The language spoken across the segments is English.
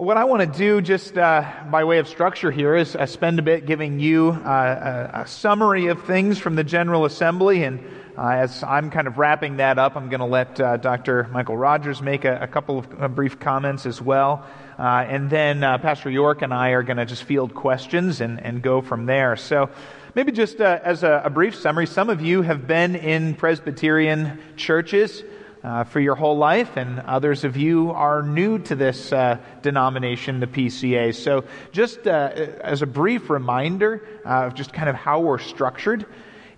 What I want to do, just uh, by way of structure here, is uh, spend a bit giving you uh, a, a, summary of things from the General Assembly. And uh, as I'm kind of wrapping that up, I'm going to let uh, Dr. Michael Rogers make a, a couple of brief comments as well. and then Pastor York and I are going to just field questions and, and go from there. So maybe just as a, a brief summary, some of you have been in Presbyterian churches uh, for your whole life, and others of you are new to this uh, denomination, the PCA. So, just uh, as a brief reminder of just kind of how we're structured,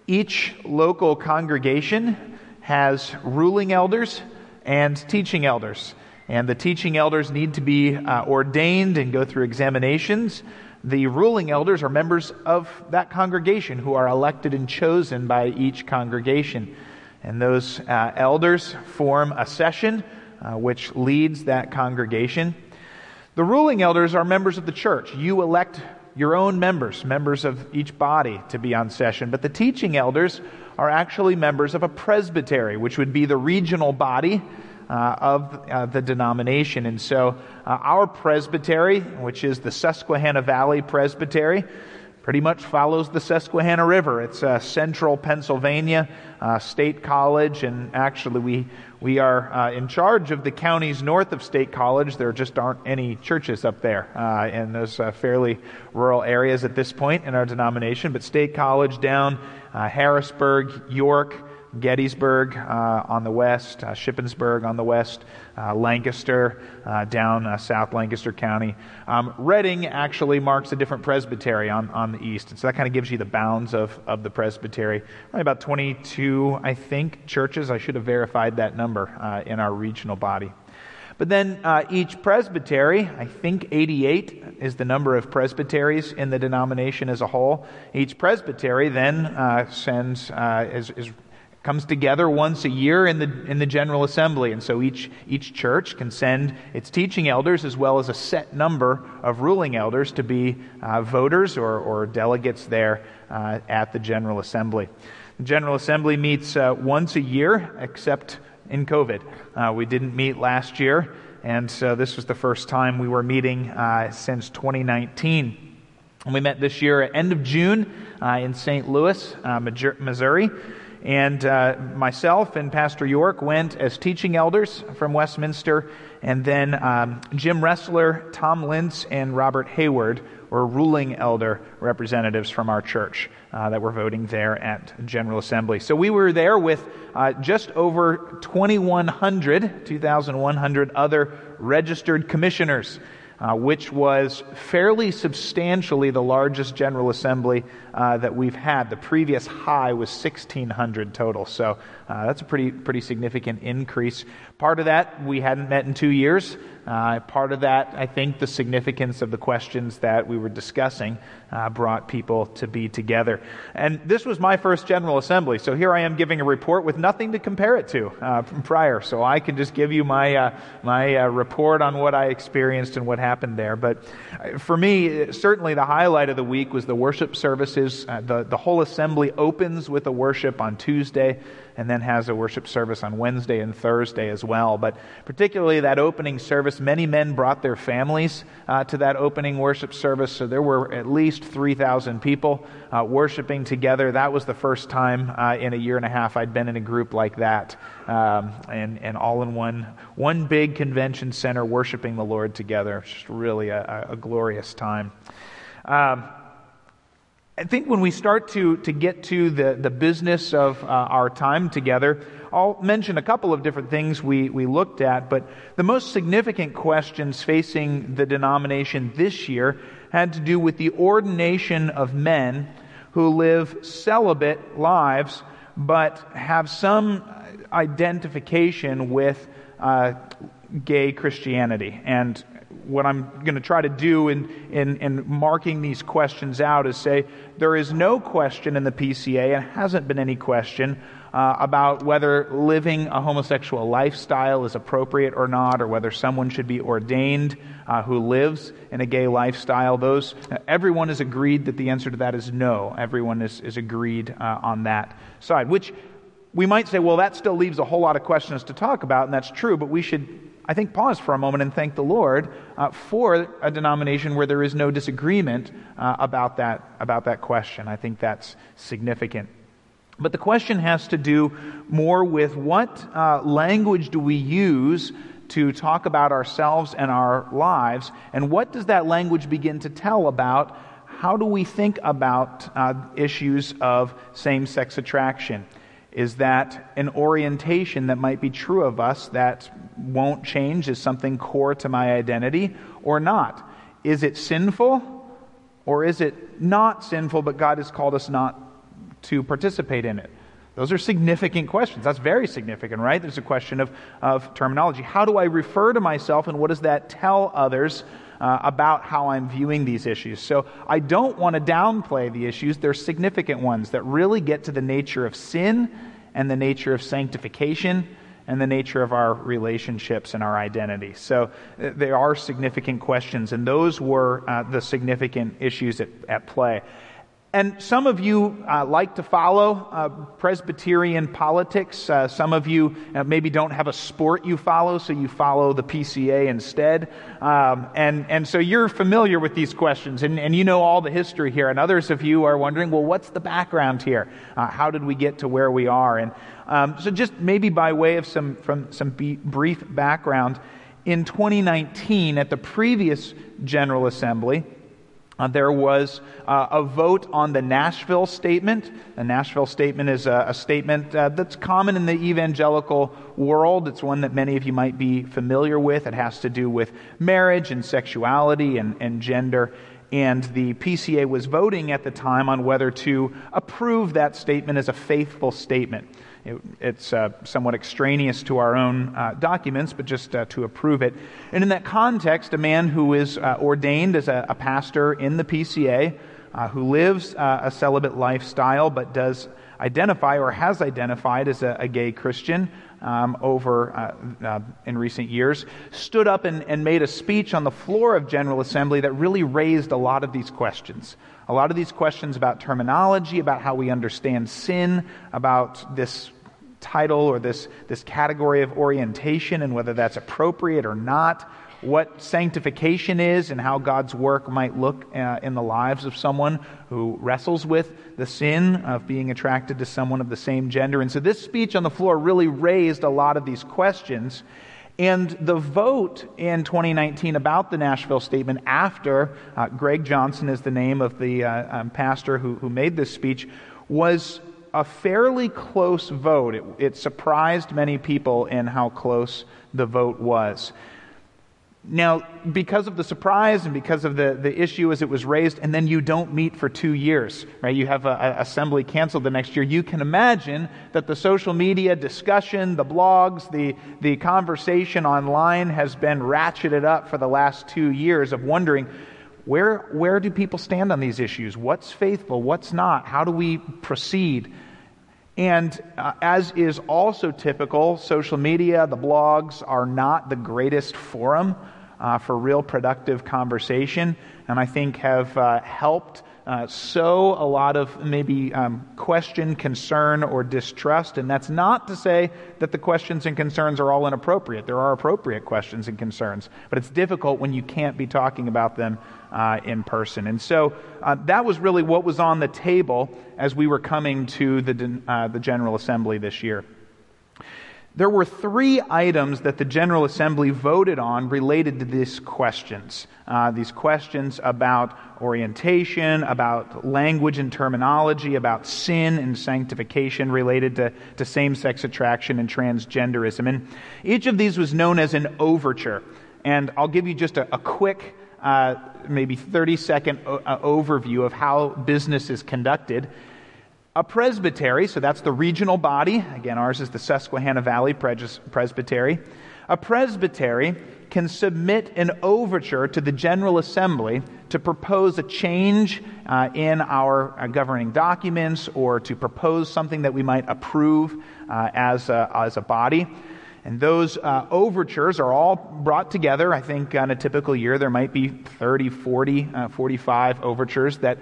each local congregation has ruling elders and teaching elders. And the teaching elders need to be uh, ordained and go through examinations. The ruling elders are members of that congregation who are elected and chosen by each congregation. And those uh, elders form a session uh, which leads that congregation. The ruling elders are members of the church. You elect your own members, members of each body, to be on session. But the teaching elders are actually members of a presbytery, which would be the regional body uh, of uh, the denomination. And so uh, our presbytery, which is the Susquehanna Valley Presbytery, pretty much follows the Susquehanna River. It's uh, central Pennsylvania uh, State College, and actually, we, we are uh, in charge of the counties north of State College. There just aren't any churches up there uh, in those uh, fairly rural areas at this point in our denomination. But State College down, uh, Harrisburg, York, Gettysburg uh, on the west, uh, Shippensburg on the west, uh, Lancaster uh, down uh, South Lancaster County. Um, Reading actually marks a different presbytery on, on the east, and so that kind of gives you the bounds of, of the presbytery. Only about 22, I think, churches. I should have verified that number uh, in our regional body. But then uh, each presbytery, I think 88 is the number of presbyteries in the denomination as a whole. Each presbytery then uh, sends, uh, is, is comes together once a year in the, in the General Assembly. And so each, each church can send its teaching elders as well as a set number of ruling elders to be uh, voters or, or delegates there uh, at the General Assembly. The General Assembly meets uh, once a year, except in COVID. Uh, we didn't meet last year, and so this was the first time we were meeting uh, since 2019. And we met this year at end of June uh, in St. Louis, Missouri. And uh, myself and Pastor York went as teaching elders from Westminster. And then um, Jim Ressler, Tom Lintz, and Robert Hayward were ruling elder representatives from our church uh, that were voting there at General Assembly. So we were there with uh, just over 2,100, 2,100 other registered commissioners uh, which was fairly substantially the largest General Assembly uh, that we've had. The previous high was 1,600 total, so uh, that's a pretty, pretty significant increase. Part of that, we hadn't met in two years. Uh, part of that, I think, the significance of the questions that we were discussing uh, brought people to be together. And this was my first General Assembly, so here I am giving a report with nothing to compare it to uh, from prior. So I can just give you my, uh, my uh, report on what I experienced and what happened there. But uh, for me, certainly the highlight of the week was the worship services. the, the whole assembly opens with a worship on Tuesday and then has a worship service on Wednesday and Thursday as well. But particularly that opening service, many men brought their families uh, to that opening worship service. So there were at least 3,000 people uh, worshiping together. That was the first time uh, in a year and a half I'd been in a group like that, um, and, and all in one, one big convention center worshiping the Lord together. Just really a, a glorious time. Um, I think when we start to, to get to the, the business of uh, our time together, I'll mention a couple of different things we, we looked at, but the most significant questions facing the denomination this year had to do with the ordination of men who live celibate lives but have some identification with uh, gay Christianity. And what I'm going to try to do in, in, in, marking these questions out is say there is no question in the PCA, and hasn't been any question, uh, about whether living a homosexual lifestyle is appropriate or not, or whether someone should be ordained uh, who lives in a gay lifestyle. Those, everyone is agreed that the answer to that is no. Everyone is, is agreed uh, on that side, which we might say, well, that still leaves a whole lot of questions to talk about, and that's true, but we should I think pause for a moment and thank the Lord uh, for a denomination where there is no disagreement uh, about, that, about that question. I think that's significant. But the question has to do more with what uh, language do we use to talk about ourselves and our lives, and what does that language begin to tell about how do we think about uh, issues of same sex attraction? Is that an orientation that might be true of us that won't change, is something core to my identity, or not? Is it sinful, or is it not sinful, but God has called us not to participate in it? Those are significant questions. That's very significant, right? There's a question of, of terminology. How do I refer to myself, and what does that tell others uh, about how I'm viewing these issues? So I don't want to downplay the issues. They're significant ones that really get to the nature of sin and the nature of sanctification and the nature of our relationships and our identity. So uh, there are significant questions, and those were uh, the significant issues at, at play. And some of you uh, like to follow uh, Presbyterian politics. Uh, some of you uh, maybe don't have a sport you follow, so you follow the PCA instead. Um, and, and so you're familiar with these questions, and, and you know all the history here. And others of you are wondering, well, what's the background here? Uh, how did we get to where we are? And um, so, just maybe by way of some, from some brief background, in 2019, at the previous General Assembly, uh, there was uh, a vote on the Nashville Statement. The Nashville Statement is a, a statement uh, that's common in the evangelical world. It's one that many of you might be familiar with. It has to do with marriage and sexuality and, and gender. And the PCA was voting at the time on whether to approve that statement as a faithful statement. It, it's uh, somewhat extraneous to our own uh, documents, but just uh, to approve it. And in that context, a man who is uh, ordained as a, a, pastor in the PCA, uh, who lives uh, a celibate lifestyle, but does identify or has identified as a, a gay Christian um, over in recent years, stood up and, and made a speech on the floor of General Assembly that really raised a lot of these questions. A lot of these questions about terminology, about how we understand sin, about this title or this, this category of orientation and whether that's appropriate or not, what sanctification is and how God's work might look uh, in the lives of someone who wrestles with the sin of being attracted to someone of the same gender. And so this speech on the floor really raised a lot of these questions. And the vote in 2019 about the Nashville statement after uh, Greg Johnson is the name of the uh, um, pastor who, who made this speech was a fairly close vote. It, it surprised many people in how close the vote was. Now, because of the surprise and because of the, the issue as it was raised, and then you don't meet for two years, right? You have an assembly canceled the next year. You can imagine that the social media discussion, the blogs, the, the conversation online has been ratcheted up for the last two years of wondering where, where do people stand on these issues? What's faithful? What's not? How do we proceed? And uh, as is also typical, social media, the blogs are not the greatest forum uh, for real productive conversation, and I think have uh, helped uh, sow a lot of maybe um, question, concern, or distrust. And that's not to say that the questions and concerns are all inappropriate. There are appropriate questions and concerns, but it's difficult when you can't be talking about them uh, in person. And so uh, that was really what was on the table as we were coming to the, uh, the General Assembly this year. There were three items that the General Assembly voted on related to these questions. Uh, these questions about orientation, about language and terminology, about sin and sanctification related to, to same sex attraction and transgenderism. And each of these was known as an overture. And I'll give you just a, a quick, uh, maybe 30 second o- uh, overview of how business is conducted. A presbytery, so that's the regional body. Again, ours is the Susquehanna Valley Pres- Presbytery. A presbytery can submit an overture to the General Assembly to propose a change uh, in our uh, governing documents or to propose something that we might approve uh, as, a, as a body. And those uh, overtures are all brought together. I think on a typical year there might be 30, 40, uh, 45 overtures that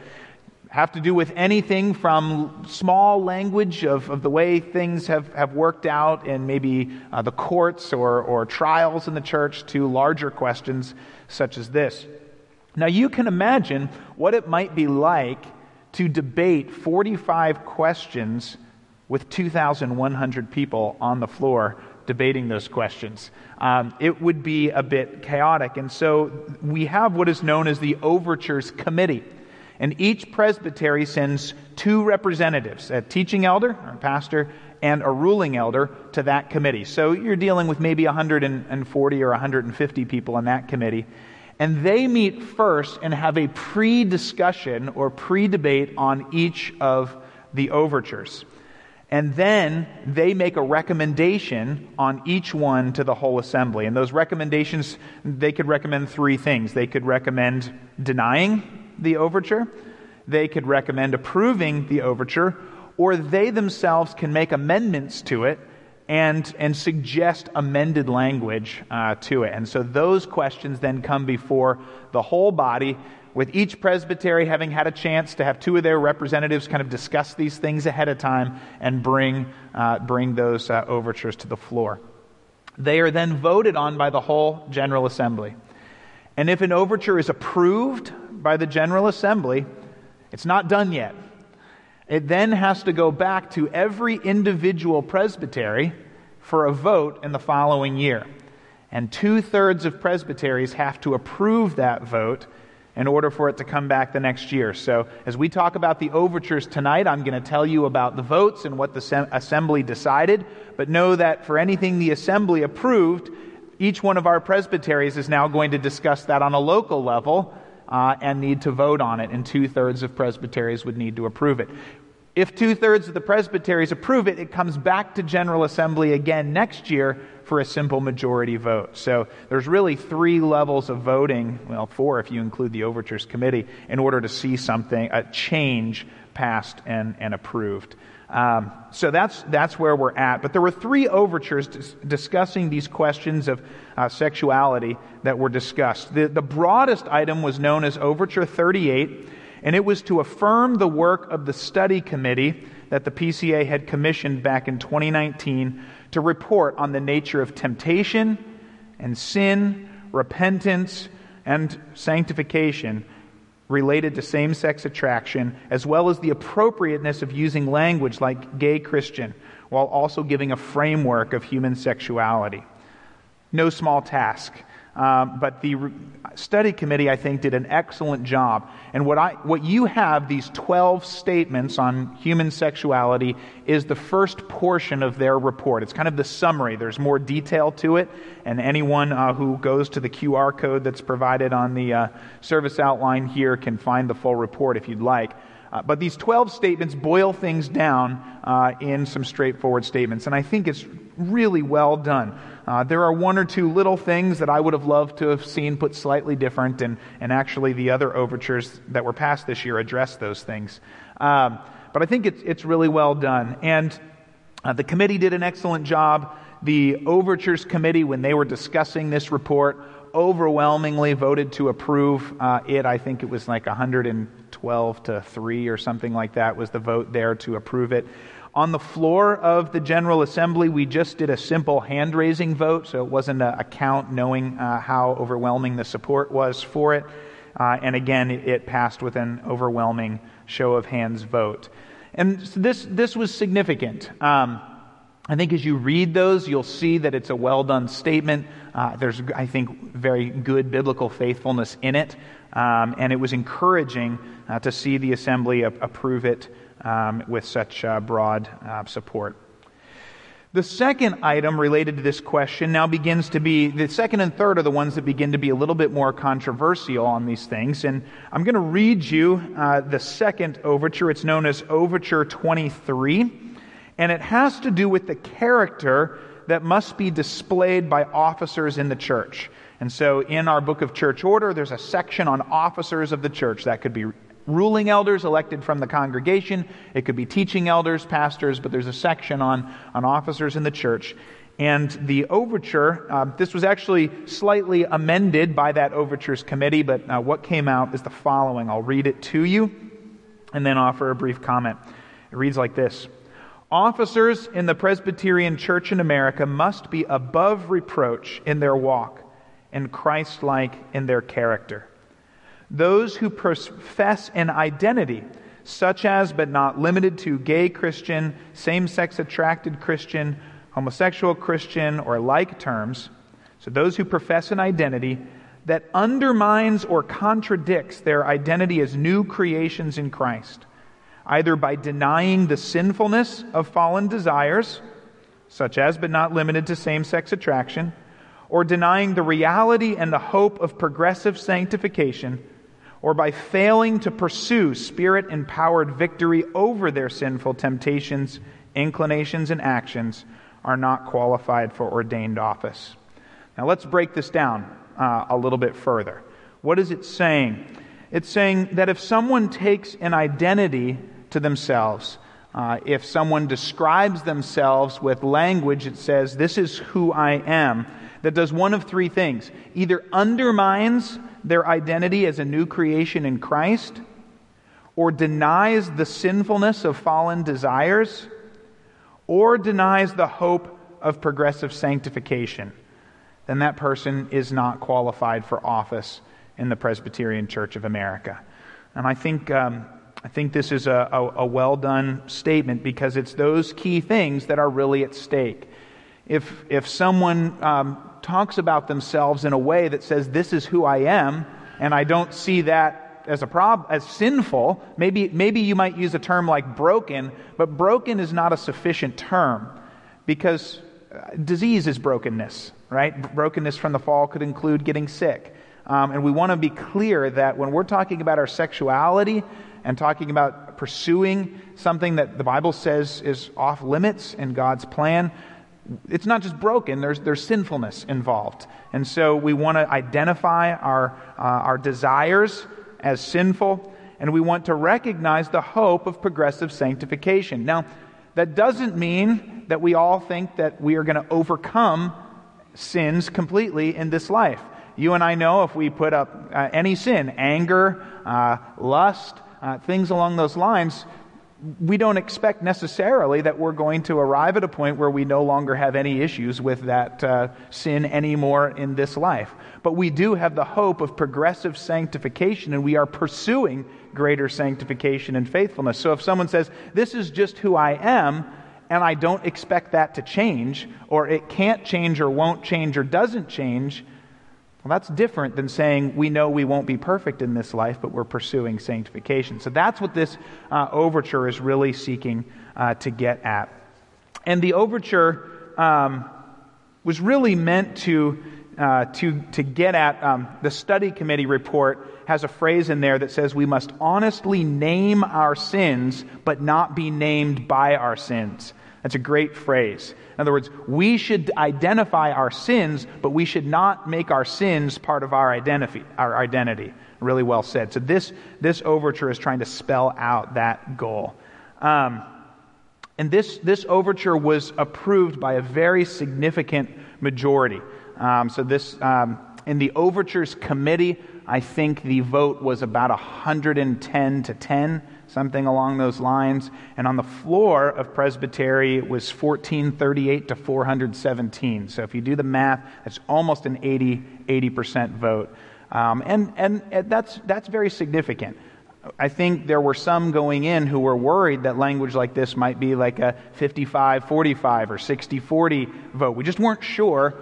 have to do with anything from small language of, of the way things have, have worked out in maybe uh, the courts or, or trials in the church to larger questions such as this. Now, you can imagine what it might be like to debate 45 questions with 2,100 people on the floor debating those questions. Um, it would be a bit chaotic. And so we have what is known as the Overtures Committee. And each presbytery sends two representatives, a teaching elder, or pastor, and a ruling elder to that committee. So you're dealing with maybe 140 or 150 people on that committee. And they meet first and have a pre discussion or pre debate on each of the overtures. And then they make a recommendation on each one to the whole assembly. And those recommendations, they could recommend three things. They could recommend denying the overture, they could recommend approving the overture, or they themselves can make amendments to it and, and suggest amended language uh, to it. And so those questions then come before the whole body, with each presbytery having had a chance to have two of their representatives kind of discuss these things ahead of time and bring, uh, bring those uh, overtures to the floor. They are then voted on by the whole General Assembly. And if an overture is approved by the General Assembly, it's not done yet. It then has to go back to every individual presbytery for a vote in the following year. And two thirds of presbyteries have to approve that vote in order for it to come back the next year. So, as we talk about the overtures tonight, I'm going to tell you about the votes and what the assembly decided. But know that for anything the assembly approved, each one of our presbyteries is now going to discuss that on a local level uh, and need to vote on it, and two thirds of presbyteries would need to approve it. If two thirds of the presbyteries approve it, it comes back to General Assembly again next year for a simple majority vote. So there's really three levels of voting, well, four if you include the Overtures Committee, in order to see something, a change passed and, and approved. Um, so that's, that's where we're at. But there were three overtures dis- discussing these questions of uh, sexuality that were discussed. The, the broadest item was known as Overture 38, and it was to affirm the work of the study committee that the PCA had commissioned back in 2019 to report on the nature of temptation and sin, repentance, and sanctification related to same sex attraction, as well as the appropriateness of using language like gay Christian, while also giving a framework of human sexuality. No small task. Um, but the study committee, I think, did an excellent job. And what, I, what you have, these 12 statements on human sexuality, is the first portion of their report. It's kind of the summary. There's more detail to it. And anyone uh, who goes to the QR code that's provided on the uh, service outline here can find the full report if you'd like. Uh, but these 12 statements boil things down uh, in some straightforward statements. And I think it's really well done. Uh, there are one or two little things that I would have loved to have seen put slightly different, and, and actually the other overtures that were passed this year address those things. Um, but I think it's, it's really well done. And uh, the committee did an excellent job. The Overtures Committee, when they were discussing this report, overwhelmingly voted to approve uh, it. I think it was like 112 to 3 or something like that was the vote there to approve it. On the floor of the General Assembly, we just did a simple hand raising vote, so it wasn't a, a count knowing uh, how overwhelming the support was for it. Uh, and again, it, it, passed with an overwhelming show of hands vote. And this, this was significant. Um, I think as you read those, you'll see that it's a well done statement. Uh, there's, I think, very good biblical faithfulness in it. Um, and it was encouraging uh, to see the assembly approve it um, with such uh, broad uh, support. The second item related to this question now begins to be the second and third are the ones that begin to be a little bit more controversial on these things. And I'm going to read you uh, the second overture. It's known as Overture 23. And it has to do with the character that must be displayed by officers in the church. And so in our book of church order, there's a section on officers of the church. That could be ruling elders elected from the congregation. It could be teaching elders, pastors, but there's a section on, on officers in the church. And the overture, uh, this was actually slightly amended by that overtures committee, but uh, what came out is the following. I'll read it to you. and then offer a brief comment. It reads like this Officers in the Presbyterian Church in America must be above reproach in their walk and Christ like in their character. Those who profess an identity, such as but not limited to gay Christian, same sex attracted Christian, homosexual Christian, or like terms, so those who profess an identity that undermines or contradicts their identity as new creations in Christ, either by denying the sinfulness of fallen desires, such as but not limited to same sex attraction, or denying the reality and the hope of progressive sanctification, or by failing to pursue spirit empowered victory over their sinful temptations, inclinations, and actions, are not qualified for ordained office. Now let's break this down uh, a little bit further. What is it saying? It's saying that if someone takes an identity to themselves, uh, if someone describes themselves with language that says, This is who I am, that does one of three things either undermines their identity as a new creation in Christ, or denies the sinfulness of fallen desires, or denies the hope of progressive sanctification then that person is not qualified for office in the Presbyterian Church of America. And I think, um, I think this is a, a, a well done statement because it's those key things that are really at stake. If, if someone um, talks about themselves in a way that says, This is who I am, and I don't see that as a problem as sinful, maybe, maybe you might use a term like broken, but broken is not a sufficient term because uh, disease is brokenness right? Brokenness from the fall could include getting sick. Um, and we want to be clear that when we're talking about our sexuality and talking about pursuing something that the Bible says is off limits in God's plan, it's not just broken, there's, there's sinfulness involved. And so we want to identify our, uh, our desires as sinful, and we want to recognize the hope of progressive sanctification. Now, that doesn't mean that we all think that we are going to overcome sins completely in this life. You and I know if we put up uh, any sin, anger, uh, lust, uh, things along those lines, we don't expect necessarily that we're going to arrive at a point where we no longer have any issues with that uh, sin anymore in this life. But we do have the hope of progressive sanctification, and we are pursuing greater sanctification and faithfulness. So if someone says, This is just who I am, and I don't expect that to change, or it can't change, or won't change, or doesn't change, well, that's different than saying we know we won't be perfect in this life, but we're pursuing sanctification. So that's what this uh, overture is really seeking uh, to get at. And the overture um, was really meant to, uh, to, to get at um, the study committee report has a phrase in there that says we must honestly name our sins, but not be named by our sins. That's a great phrase. In other words, we should identify our sins, but we should not make our sins part of our identity. Our identity. Really well said. So this this overture is trying to spell out that goal. Um, and this this overture was approved by a very significant majority. Um, so this um, in the overtures committee, I think the vote was about 110 to 10 something along those lines. And on the floor of Presbytery, was 1438 to 417. So if you do the math, that's almost an 80, 80% vote. Um, and, and that's, that's very significant. I think there were some going in who were worried that language like this might be like a 55 45 or 60 40 vote. We just weren't sure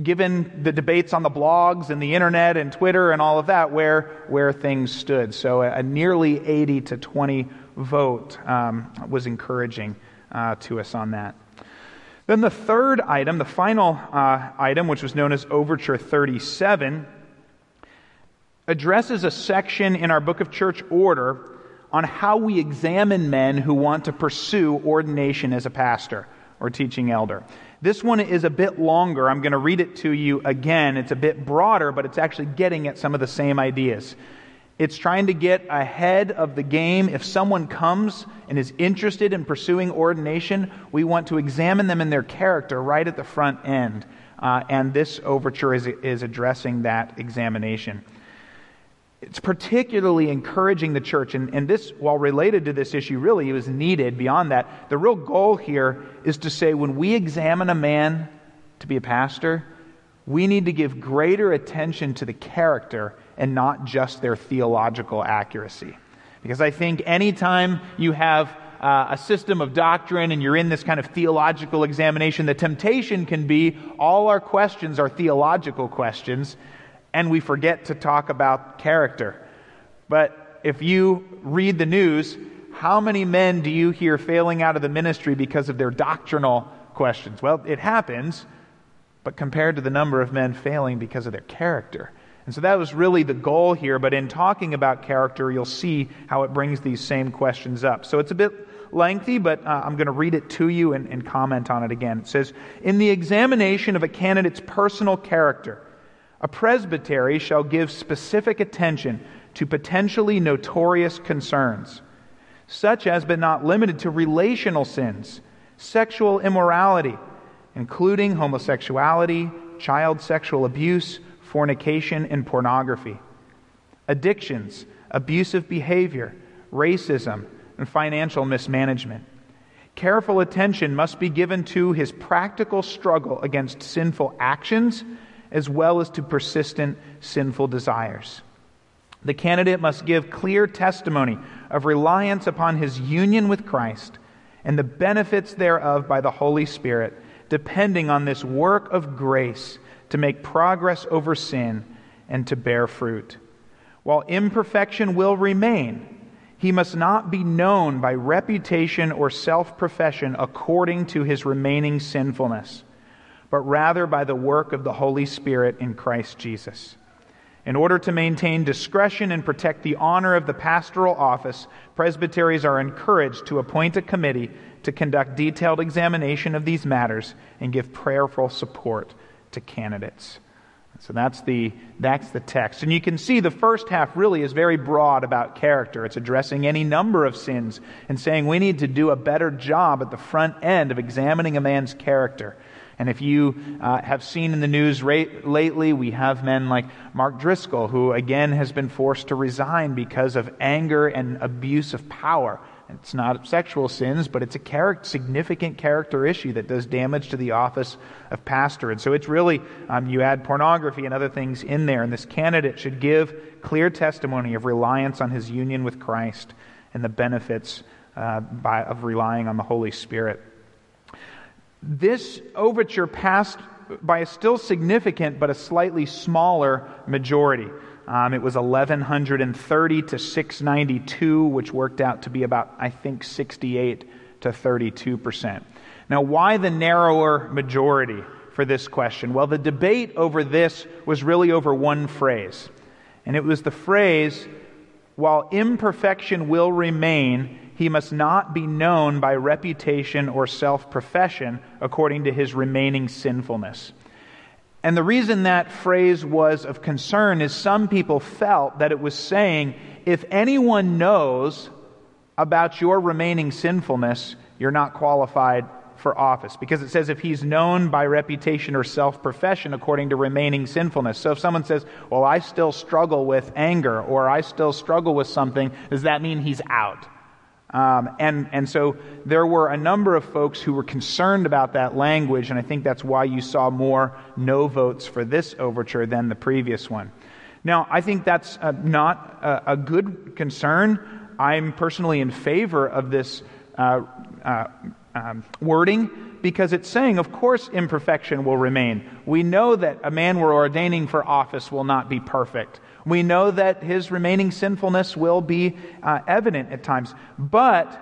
given the debates on the blogs and the internet and Twitter and all of that, where, where things stood. So a, a nearly 80 to 20 vote um, was encouraging uh, to us on that. Then the third item, the final uh, item, which was known as Overture 37, addresses a section in our Book of Church Order on how we examine men who want to pursue ordination as a pastor or teaching elder. This one is a bit longer. I'm going to read it to you again. It's a bit broader, but it's actually getting at some of the same ideas. It's trying to get ahead of the game. If someone comes and is interested in pursuing ordination, we want to examine them in their character right at the front end. Uh, and this overture is, is addressing that examination. It's particularly encouraging the church, and, and this, while related to this issue, really was needed beyond that. The real goal here is to say when we examine a man to be a pastor, we need to give greater attention to the character and not just their theological accuracy. Because I think anytime you have uh, a system of doctrine and you're in this kind of theological examination, the temptation can be all our questions are theological questions, and we forget to talk about character. But if you read the news, how many men do you hear failing out of the ministry because of their doctrinal questions? Well, it happens, but compared to the number of men failing because of their character. And so that was really the goal here, but in talking about character, you'll see how it brings these same questions up. So it's a bit lengthy, but uh, I'm going to read it to you and, and comment on it again. It says In the examination of a candidate's personal character, a presbytery shall give specific attention to potentially notorious concerns, such as but not limited to relational sins, sexual immorality, including homosexuality, child sexual abuse, fornication, and pornography, addictions, abusive behavior, racism, and financial mismanagement. Careful attention must be given to his practical struggle against sinful actions as well as to persistent sinful desires. The candidate must give clear testimony of reliance upon his union with Christ and the benefits thereof by the Holy Spirit, depending on this work of grace to make progress over sin and to bear fruit. While imperfection will remain, he must not be known by reputation or self profession according to his remaining sinfulness but rather by the work of the Holy Spirit in Christ Jesus. In order to maintain discretion and protect the honor of the pastoral office, presbyteries are encouraged to appoint a committee to conduct detailed examination of these matters and give prayerful support to candidates. So that's the, that's the text. And you can see the first half really is very broad about character. It's addressing any number of sins and saying we need to do a better job at the front end of examining a man's character. And if you uh, have seen in the news ra- lately, we have men like Mark Driscoll, who again has been forced to resign because of anger and abuse of power. It's not sexual sins, but it's a char- significant character issue that does damage to the office of pastor. And so it's really, um, you add pornography and other things in there, and this candidate should give clear testimony of reliance on his union with Christ and the benefits uh, by, of relying on the Holy Spirit. This overture passed by a still significant but a slightly smaller majority. Um, it was 1130 to 692, which worked out to be about, I think, 68 to 32 percent. Now, why the narrower majority for this question? Well, the debate over this was really over one phrase, and it was the phrase, while imperfection will remain, he must not be known by reputation or self profession according to his remaining sinfulness. And the reason that phrase was of concern is some people felt that it was saying, if anyone knows about your remaining sinfulness, you're not qualified for office. Because it says if he's known by reputation or self profession according to remaining sinfulness. So if someone says, well, I still struggle with anger or I still struggle with something, does that mean he's out? Um, and, and so there were a number of folks who were concerned about that language, and I think that's why you saw more no votes for this overture than the previous one. Now, I think that's uh, not a, a, good concern. I'm personally in favor of this uh, uh, um, wording because it's saying, of course, imperfection will remain. We know that a man we're ordaining for office will not be perfect. We know that his remaining sinfulness will be uh, evident at times, but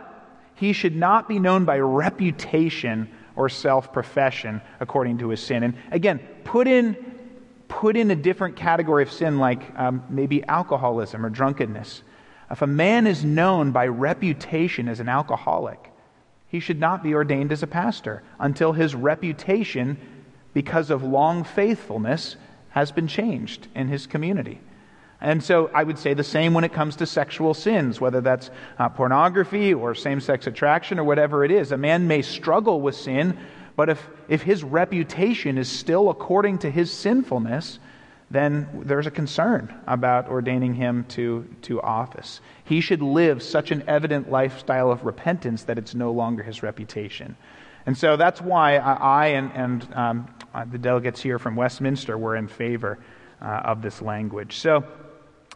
he should not be known by reputation or self profession according to his sin. And again, put in, put in a different category of sin like um, maybe alcoholism or drunkenness. If a man is known by reputation as an alcoholic, he should not be ordained as a pastor until his reputation, because of long faithfulness, has been changed in his community. And so I would say the same when it comes to sexual sins, whether that's uh, pornography or same sex attraction or whatever it is. A man may struggle with sin, but if, if his reputation is still according to his sinfulness, then there's a concern about ordaining him to, to office. He should live such an evident lifestyle of repentance that it's no longer his reputation. And so that's why I and, and um, uh, the delegates here from Westminster were in favor uh, of this language. So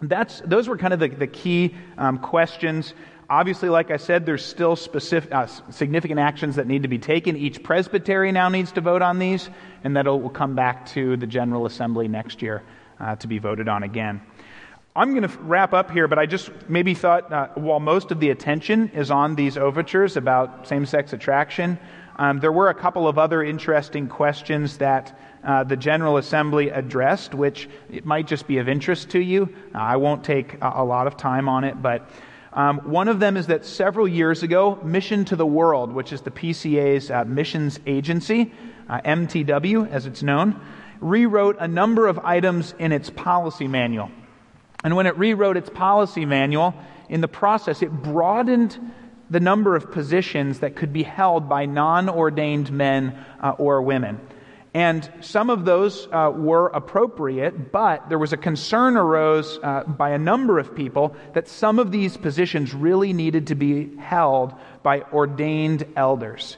that's, those were kind of the, the key um, questions. Obviously, like I said, there's still specific, uh, significant actions that need to be taken. Each presbytery now needs to vote on these, and that will come back to the General Assembly next year uh, to be voted on again. I'm going to wrap up here, but I just maybe thought uh, while most of the attention is on these overtures about same sex attraction, um, there were a couple of other interesting questions that uh, the General Assembly addressed, which it might just be of interest to you. Uh, I won't take a, a, lot of time on it, but um, one of them is that several years ago, Mission to the World, which is the PCA's uh, missions agency, uh, MTW as it's known, rewrote a number of items in its policy manual. And when it rewrote its policy manual, in the process, it broadened the number of positions that could be held by non ordained men uh, or women. And some of those uh, were appropriate, but there was a concern arose uh, by a number of people that some of these positions really needed to be held by ordained elders.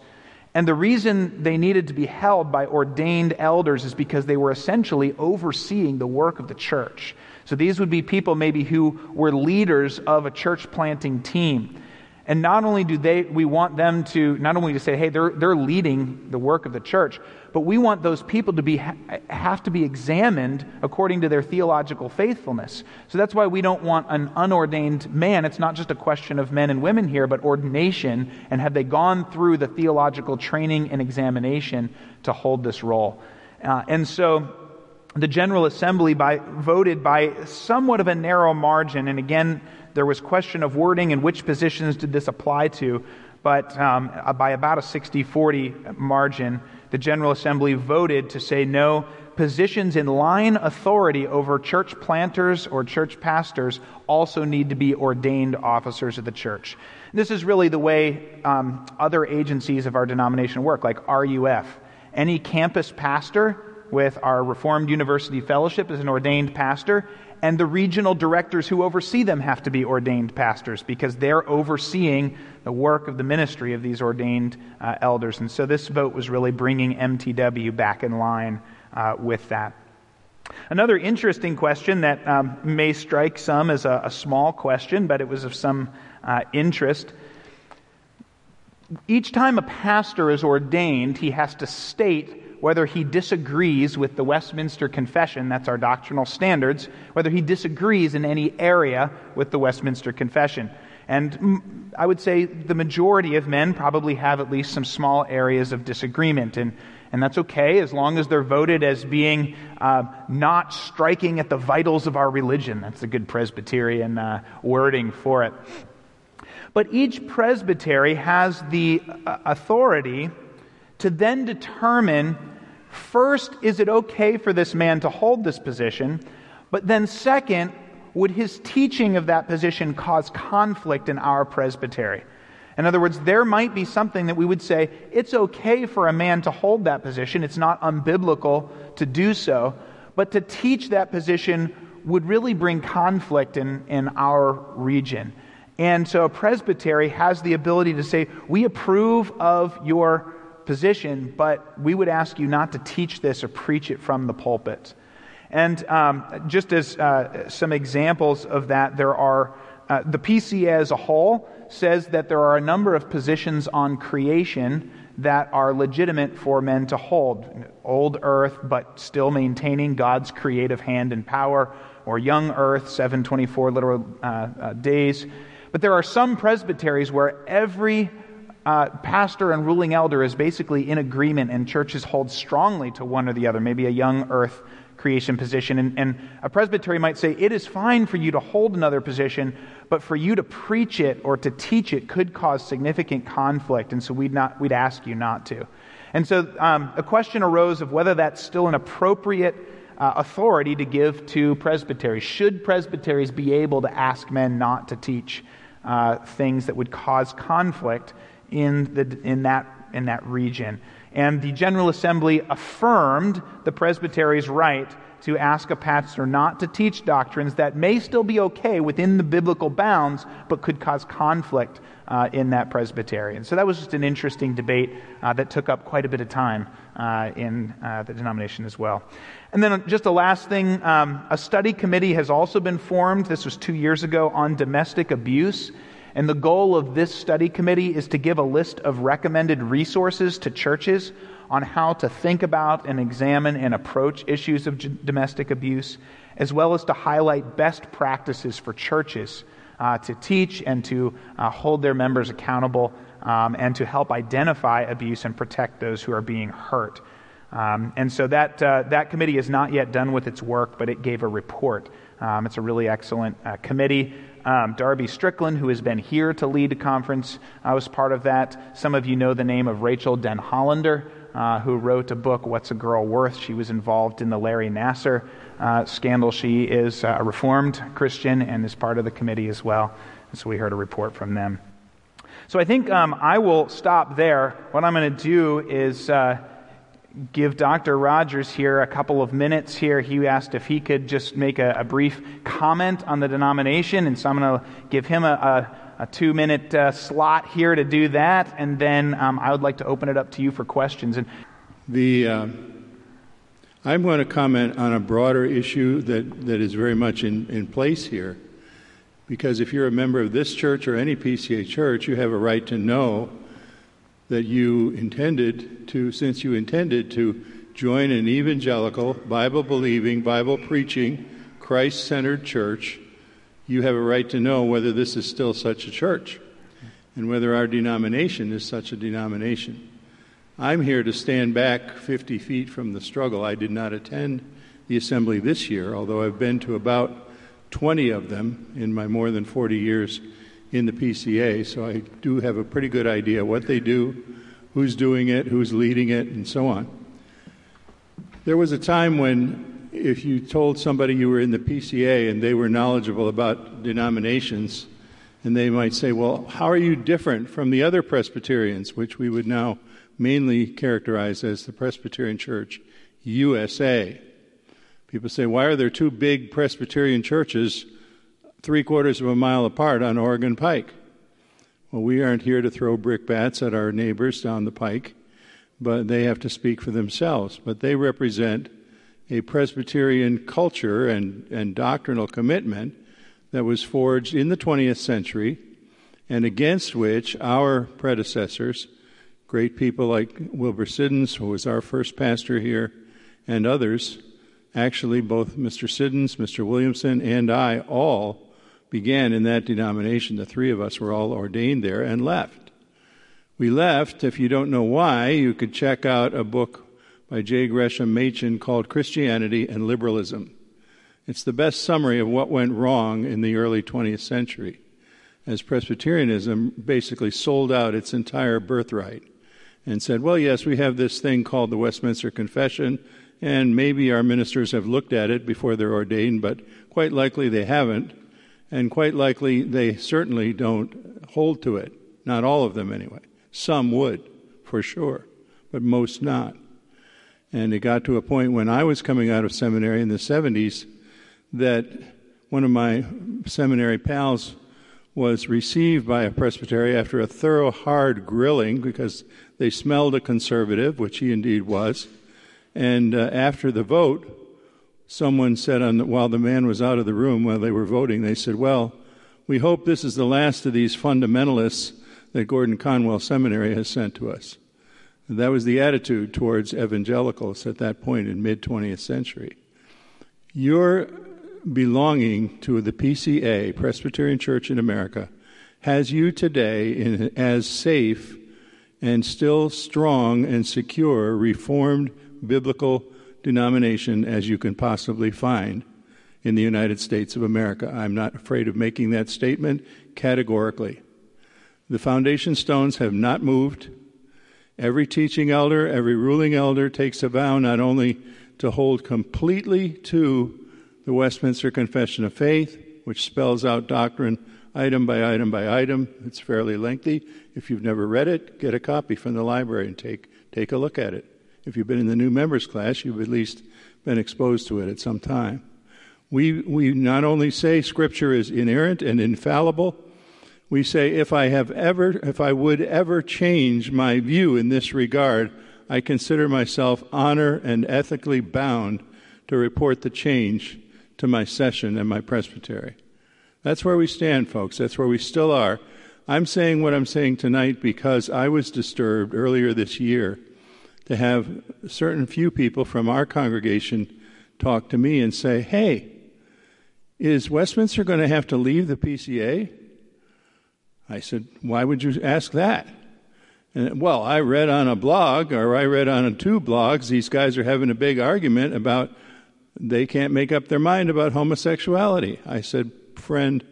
And the reason they needed to be held by ordained elders is because they were essentially overseeing the work of the church. So these would be people maybe who were leaders of a church planting team. And not only do they, we want them to, not only to say, hey, they're, they're leading the work of the church, but we want those people to be, have to be examined according to their theological faithfulness. So that's why we don't want an unordained man. It's not just a question of men and women here, but ordination. And have they gone through the theological training and examination to hold this role? Uh, and so the General Assembly by, voted by somewhat of a narrow margin. And again, there was question of wording and which positions did this apply to, but um, by about a 60 40 margin, the General Assembly voted to say no, positions in line authority over church planters or church pastors also need to be ordained officers of the church. This is really the way um, other agencies of our denomination work, like RUF. Any campus pastor with our Reformed University Fellowship is an ordained pastor, and the regional directors who oversee them have to be ordained pastors because they're overseeing the work of the ministry of these ordained uh, elders. And so this vote was really bringing MTW back in line uh, with that. Another interesting question that um, may strike some as a, a, small question, but it was of some uh, interest. Each time a pastor is ordained, he has to state whether he disagrees with the Westminster Confession, that's our doctrinal standards, whether he disagrees in any area with the Westminster Confession. And I would say the majority of men probably have at least some small areas of disagreement. And, and that's okay as long as they're voted as being uh, not striking at the vitals of our religion. That's a good Presbyterian uh, wording for it. But each presbytery has the uh, authority to then determine first, is it okay for this man to hold this position? But then, second, would his teaching of that position cause conflict in our presbytery? In other words, there might be something that we would say it's okay for a man to hold that position, it's not unbiblical to do so, but to teach that position would really bring conflict in, in our region. And so a presbytery has the ability to say, we approve of your position, but we would ask you not to teach this or preach it from the pulpit. And um, just as uh, some examples of that, there are uh, the PCA as a whole says that there are a number of positions on creation that are legitimate for men to hold. Old earth, but still maintaining God's creative hand and power, or young earth, 724 literal uh, uh, days. But there are some presbyteries where every uh, pastor and ruling elder is basically in agreement, and churches hold strongly to one or the other, maybe a young earth creation position. And, and, a presbytery might say, it is fine for you to hold another position, but for you to preach it or to teach it could cause significant conflict, and so we'd, not, we'd ask you not to. And so um, a question arose of whether that's still an appropriate uh, authority to give to presbyteries. Should presbyteries be able to ask men not to teach uh, things that would cause conflict? In, the, in, that, in that region. And the General Assembly affirmed the presbytery's right to ask a pastor not to teach doctrines that may still be okay within the biblical bounds, but could cause conflict uh, in that presbytery. And so that was just an interesting debate uh, that took up quite a bit of time uh, in uh, the denomination as well. And then just the last thing um, a study committee has also been formed. This was two years ago on domestic abuse. And the goal of this study committee is to give a list of recommended resources to churches on how to think about and examine and approach issues of domestic abuse, as well as to highlight best practices for churches uh, to teach and to uh, hold their members accountable um, and to help identify abuse and protect those who are being hurt. Um, and so that, uh, that committee is not yet done with its work, but it gave a report. Um, it's a really excellent uh, committee. Um, Darby Strickland, who has been here to lead a conference, I was part of that. Some of you know the name of Rachael Denhollander, uh, who wrote a book, What's a Girl Worth? She was involved in the Larry Nassar uh, scandal. She is a Reformed Christian and is part of the committee as well. And so we heard a report from them. So I think um, I will stop there. What I'm going to do is. Uh, give Dr. Rogers here a couple of minutes here. He asked if he could just make a, a brief comment on the denomination, and so I'm going to give him a, a, a two minute uh, slot here to do that, and then um, I would like to open it up to you for questions. And the uh, I'm going to comment on a broader issue that, that is very much in, in place here. Because if you're a member of this church or any PCA church, you have a right to know that you intended to, since you intended to join an evangelical, Bible believing, Bible preaching, Christ centered church, you have a right to know whether this is still such a church and whether our denomination is such a denomination. I'm here to stand back 50 feet from the struggle. I did not attend the assembly this year, although I've been to about 20 of them in my more than 40 years in the PCA, so I do have a pretty good idea what they do, who's doing it, who's leading it, and so on. There was a time when, if you told somebody you were in the PCA and they were knowledgeable about denominations, and they might say, Well, how are you different from the other Presbyterians, which we would now mainly characterize as the Presbyterian Church USA? People say, Why are there two big Presbyterian churches three quarters of a mile apart on Oregon Pike. Well, we aren't here to throw brickbats at our neighbors down the pike, but they have to speak for themselves. But they represent a Presbyterian culture and, and doctrinal commitment that was forged in the 20th century and against which our predecessors, great people like Wilbur Siddons, who was our first pastor here, and others, actually, both Mr. Siddons, Mr. Williamson, and I all began in that denomination. The three of us were all ordained there and left. We left, if you don't know why, you could check out a book by J. Gresham Machen called Christianity and Liberalism. It's the best summary of what went wrong in the early 20th century, as Presbyterianism basically sold out its entire birthright and said, well, yes, we have this thing called the Westminster Confession, and maybe our ministers have looked at it before they're ordained, but quite likely they haven't and quite likely they certainly don't hold to it. Not all of them, anyway. Some would, for sure, but most not. And it got to a point when I was coming out of seminary in the 70s that one of my seminary pals was received by a presbytery after a thorough, hard grilling because they smelled a conservative, which he indeed was. And uh, after the vote, someone said on the, while the man was out of the room while they were voting, they said, Well, we hope this is the last of these fundamentalists that Gordon Conwell Seminary has sent to us. And that was the attitude towards evangelicals at that point in mid 20th century. Your belonging to the PCA, Presbyterian Church in America, has you today in, as safe and still strong and secure Reformed biblical denomination as you can possibly find in the United States of America. I'm not afraid of making that statement categorically. The foundation stones have not moved. Every teaching elder, every ruling elder takes a vow not only to hold completely to the Westminster Confession of Faith, which spells out doctrine item by item by item. It's fairly lengthy. If you've never read it, get a copy from the library and take, take a look at it. If you've been in the new members class, you've at least been exposed to it at some time. We, we not only say Scripture is inerrant and infallible, we say if I have ever, if I would ever change my view in this regard, I consider myself honor and ethically bound to report the change to my session and my presbytery. That's where we stand, folks. That's where we still are. I'm saying what I'm saying tonight because I was disturbed earlier this year to have certain few people from our congregation talk to me and say, hey, is Westminster going to have to leave the PCA? I said, why would you ask that? And, well, I read on a blog, or I read on two blogs, these guys are having a big argument about they can't make up their mind about homosexuality. I said, friend,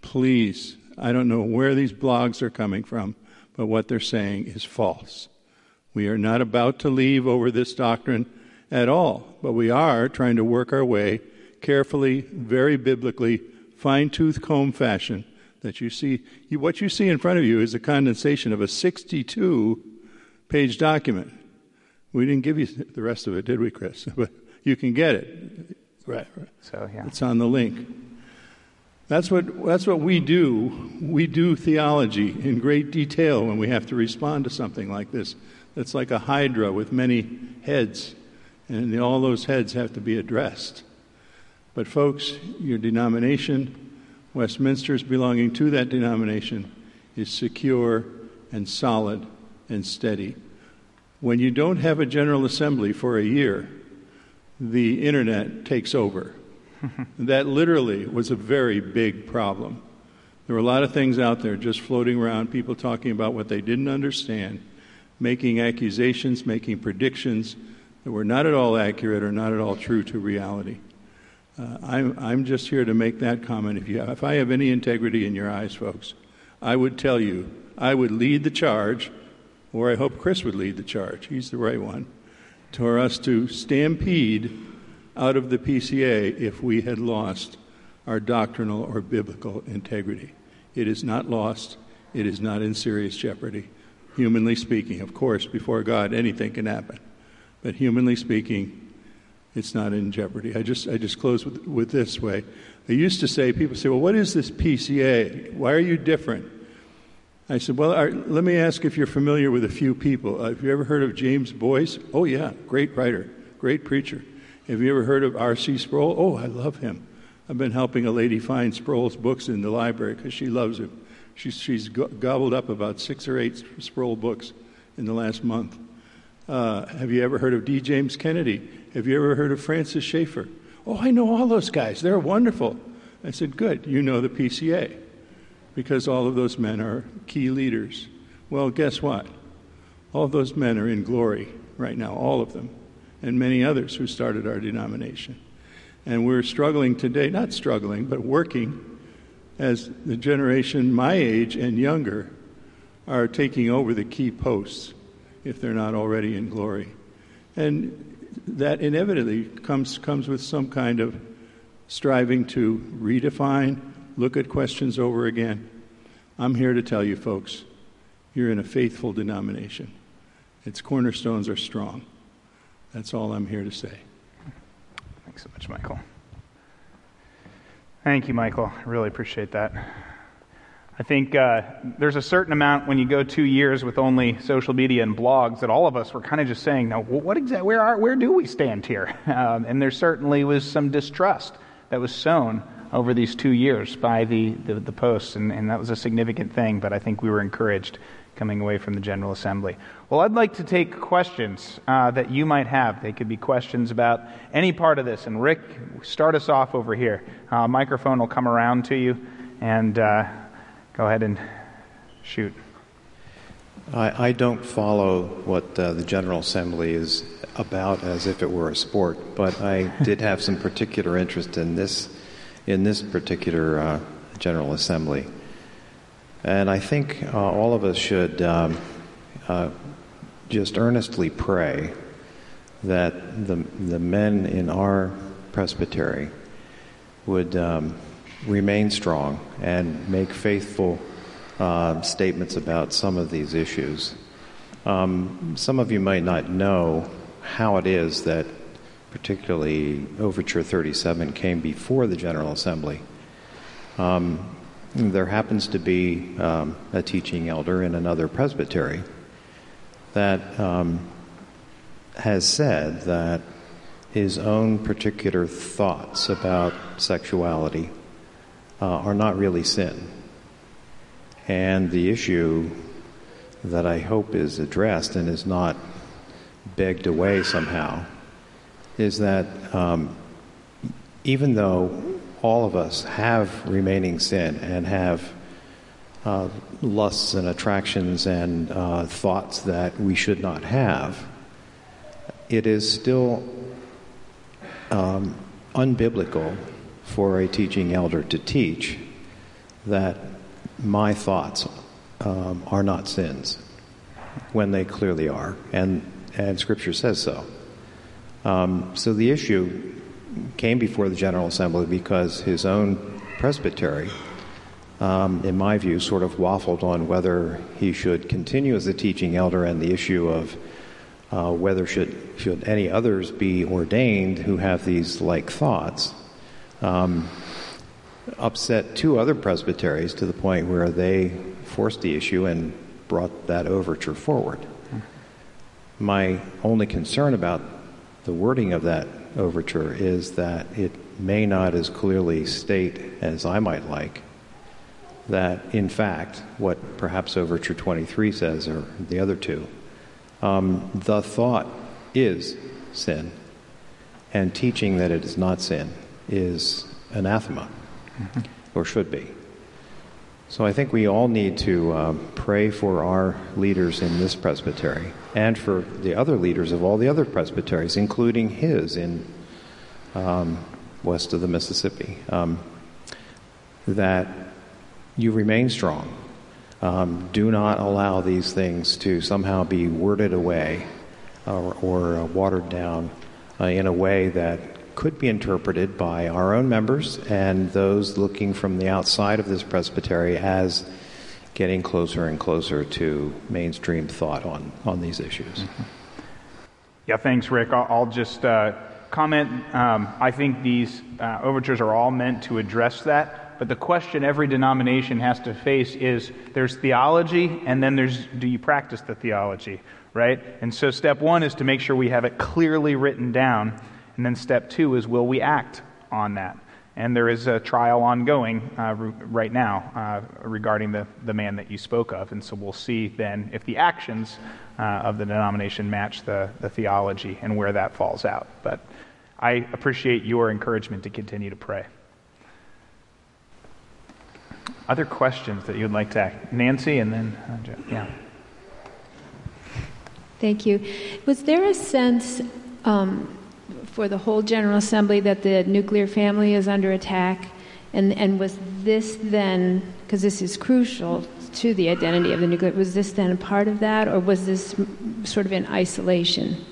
please, I don't know where these blogs are coming from, but what they're saying is false. We are not about to leave over this doctrine at all, but we are trying to work our way carefully, very biblically, fine tooth comb fashion that you see. You, what you see in front of you is a condensation of a 62 page document. We didn't give you the rest of it, did we, Chris? But you can get it. Right. right. So, yeah. It's on the link. That's what, that's what we do. We do theology in great detail when we have to respond to something like this. It's like a hydra with many heads, and all those heads have to be addressed. But, folks, your denomination, Westminster's belonging to that denomination, is secure and solid and steady. When you don't have a General Assembly for a year, the internet takes over. that literally was a very big problem. There were a lot of things out there just floating around, people talking about what they didn't understand, making accusations, making predictions that were not at all accurate or not at all true to reality. Uh, I'm, I'm just here to make that comment. If, you, if I have any integrity in your eyes, folks, I would tell you I would lead the charge, or I hope Chris would lead the charge. He's the right one for us to stampede out of the PCA if we had lost our doctrinal or biblical integrity. It is not lost, it is not in serious jeopardy. Humanly speaking, of course, before God, anything can happen. But humanly speaking, it's not in jeopardy. I just, I just close with, with this way. I used to say, people say, well, what is this PCA? Why are you different? I said, Well, let me ask if you're familiar with a few people. Uh, have you ever heard of James Boice? Oh, yeah, great writer, great preacher. Have you ever heard of R.C. Sproul? Oh, I love him. I've been helping a lady find Sproul's books in the library because she loves him. She's, she's gobbled up about six or eight Sproul books in the last month. Uh, have you ever heard of D. James Kennedy? Have you ever heard of Francis Schaeffer? Oh, I know all those guys. They're wonderful. I said, Good. You know the PCA because all of those men are key leaders. Well, guess what? All of those men are in glory right now, all of them, and many others who started our denomination. And we're struggling today, not struggling, but working as the generation my age and younger are taking over the key posts if they're not already in glory. And that inevitably comes, comes with some kind of striving to redefine, look at questions over again. I'm here to tell you, folks, you're in a faithful denomination. Its cornerstones are strong. That's all I'm here to say. Thanks so much, Michael. Thank you, Michael. I really appreciate that. I think uh, there's a certain amount when you go two years with only social media and blogs that all of us were kind of just saying, "Now, what exactly? Where are? Where do we stand here?" Um, and there certainly was some distrust that was sown over these two years by the, the, the posts, and, and that was a significant thing, but I think we were encouraged coming away from the General Assembly. Well, I'd like to take questions uh, that you might have. They could be questions about any part of this. And Rick, start us off over here. Uh, microphone will come around to you, and uh, go ahead and shoot. I, I don't follow what uh, the General Assembly is about as if it were a sport, but I did have some particular interest in this in this particular uh, General Assembly. And I think uh, all of us should um, uh, just earnestly pray that the, the men in our presbytery would um, remain strong and make faithful uh, statements about some of these issues. Um, some of you might not know how it is that particularly Overture 37, came before the General Assembly. Um, there happens to be um, a teaching elder in another presbytery that um, has said that his own particular thoughts about sexuality uh, are not really sin. And the issue that I hope is addressed and is not begged away somehow is that um, even though all of us have remaining sin and have uh, lusts and attractions and uh, thoughts that we should not have, it is still um, unbiblical for a teaching elder to teach that my thoughts um, are not sins when they clearly are, and, and Scripture says so. Um, so the issue came before the General Assembly because his own presbytery, um, in my view, sort of waffled on whether he should continue as a teaching elder and the issue of uh, whether should should any others be ordained who have these like thoughts. Um, upset two other presbyteries to the point where they forced the issue and brought that overture forward. My only concern about the wording of that overture is that it may not as clearly state as I might like that, in fact, what perhaps Overture 23 says, or the other two, um, the thought is sin, and teaching that it is not sin is anathema, mm-hmm. or should be. So I think we all need to uh, pray for our leaders in this presbytery and for the other leaders of all the other presbyteries, including his in um, west of the Mississippi, um, that you remain strong. Um, do not allow these things to somehow be worded away or, or uh, watered down uh, in a way that could be interpreted by our own members and those looking from the outside of this presbytery as getting closer and closer to mainstream thought on, on these issues. Mm-hmm. Yeah, thanks, Rick. I'll, I'll just uh, comment. Um, I think these uh, overtures are all meant to address that. But the question every denomination has to face is there's theology, and then there's do you practice the theology, right? And so step one is to make sure we have it clearly written down. And then step two is will we act on that? And there is a trial ongoing uh, right now uh, regarding the, the man that you spoke of. And so we'll see then if the actions uh, of the denomination match the, the theology and where that falls out. But I appreciate your encouragement to continue to pray. Other questions that you'd like to ask? Nancy and then uh. Yeah. Thank you. Was there a sense um, for the whole General Assembly that the nuclear family is under attack? And, and was this then, because this is crucial to the identity of the nuclear, was this then a part of that, or was this sort of in isolation?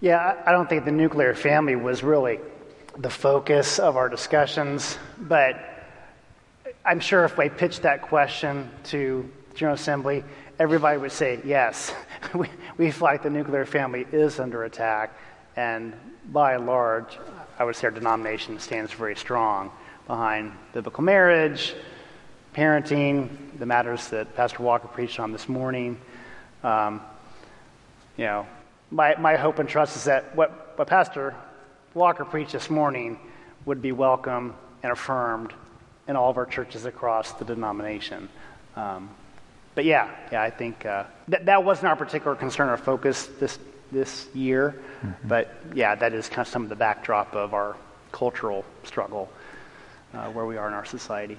Yeah, I don't think the nuclear family was really the focus of our discussions, but I'm sure if we pitched that question to General Assembly, everybody would say, yes, we, we feel like the nuclear family is under attack. And by and large, I would say our denomination stands very strong behind biblical marriage, parenting, the matters that Pastor Walker preached on this morning. Um, you know, my, my hope and trust is that what, what Pastor Walker preached this morning would be welcome and affirmed in all of our churches across the denomination. Um, but yeah, yeah, I think uh, that that wasn't our particular concern or focus this this year. Mm-hmm. But yeah, that is kind of some of the backdrop of our cultural struggle uh, where we are in our society.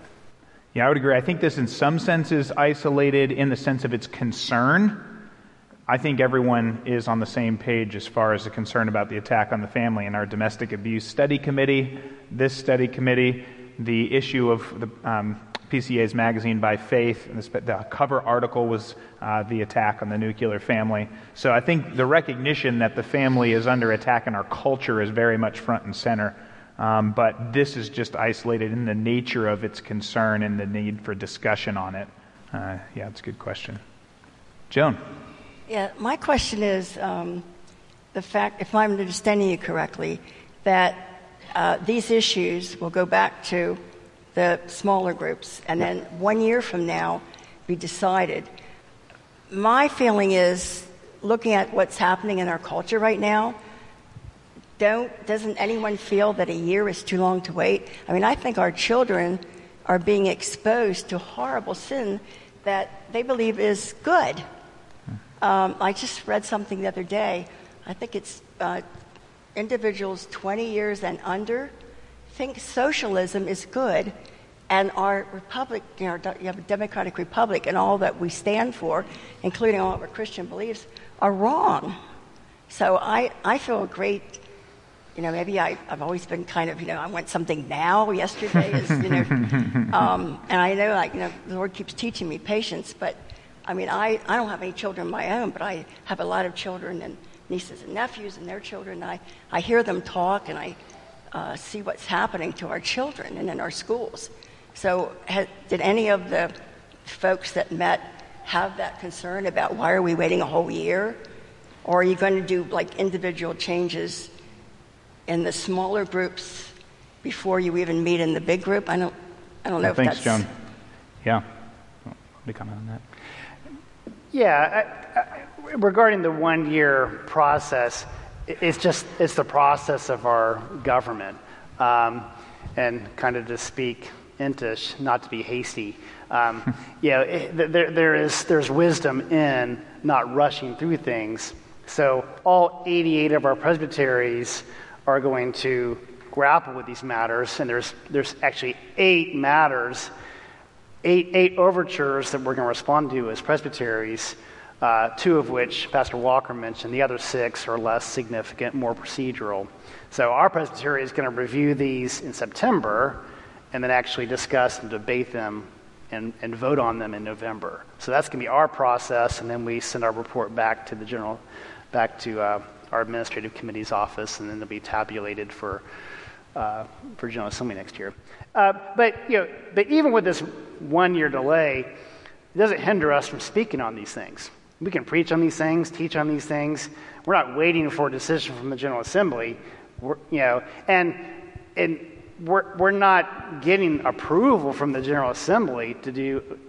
Yeah, I would agree. I think this, in some senses, isolated in the sense of its concern. I think everyone is on the same page as far as the concern about the attack on the family in our domestic abuse study committee, this study committee the issue of the um, PCA's magazine by Faith. The cover article was uh, the attack on the nuclear family. So I think the recognition that the family is under attack in our culture is very much front and center. Um, but this is just isolated in the nature of its concern and the need for discussion on it. Uh, yeah, it's a good question. Joan. Yeah, my question is um, the fact, if I'm understanding you correctly, that uh, these issues will go back to the smaller groups and then one year from now be decided. My feeling is looking at what's happening in our culture right now, don't, doesn't anyone feel that a year is too long to wait? I mean, I think our children are being exposed to horrible sin that they believe is good. Um, I just read something the other day. I think it's uh, individuals 20 years and under think socialism is good, and our republic, you know, you have a democratic republic, and all that we stand for, including all of our Christian beliefs, are wrong. So I, I feel great. You know, maybe I, I've always been kind of, you know, I want something now. Yesterday is, you know, um, and I know, like, you know, the Lord keeps teaching me patience. But I mean, I, I don't have any children of my own, but I have a lot of children and nieces and nephews and their children. And I, I hear them talk and I uh, see what's happening to our children and in our schools. So, did any of the folks that met have that concern about why are we waiting a whole year? Or are you going to do like individual changes in the smaller groups before you even meet in the big group? I don't, I don't know yeah, if thanks, that's. John. Yeah. Let comment on that. Yeah, I, I, regarding the one year process, it's just it's the process of our government, um, and kind of to speak Entish, not to be hasty. Um, you know, it, there, there is there's wisdom in not rushing through things. So all 88 of our presbyteries are going to grapple with these matters, and there's there's actually eight matters, eight eight overtures that we're going to respond to as presbyteries. Uh, two of which Pastor Walker mentioned. The other six are less significant, more procedural. So our presbytery is going to review these in September and then actually discuss and debate them and, and vote on them in November. So that's going to be our process, and then we send our report back to the general, back to uh, our administrative committee's office, and then they'll be tabulated for uh, for General Assembly next year. Uh, but you know, but even with this one year delay, it doesn't hinder us from speaking on these things. We can preach on these things, teach on these things. We're not waiting for a decision from the General Assembly. We're, you know, and and we're, we're not getting approval from the General Assembly to do,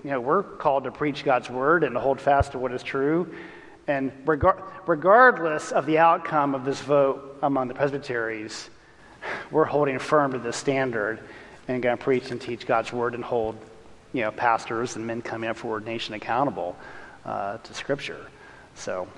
you know, we're called to preach God's word and to hold fast to what is true. And regar- regardless of the outcome of this vote among the presbyteries, we're holding firm to this standard and going to preach and teach God's word and hold, you know, pastors and men coming up for ordination accountable uh, to Scripture. So,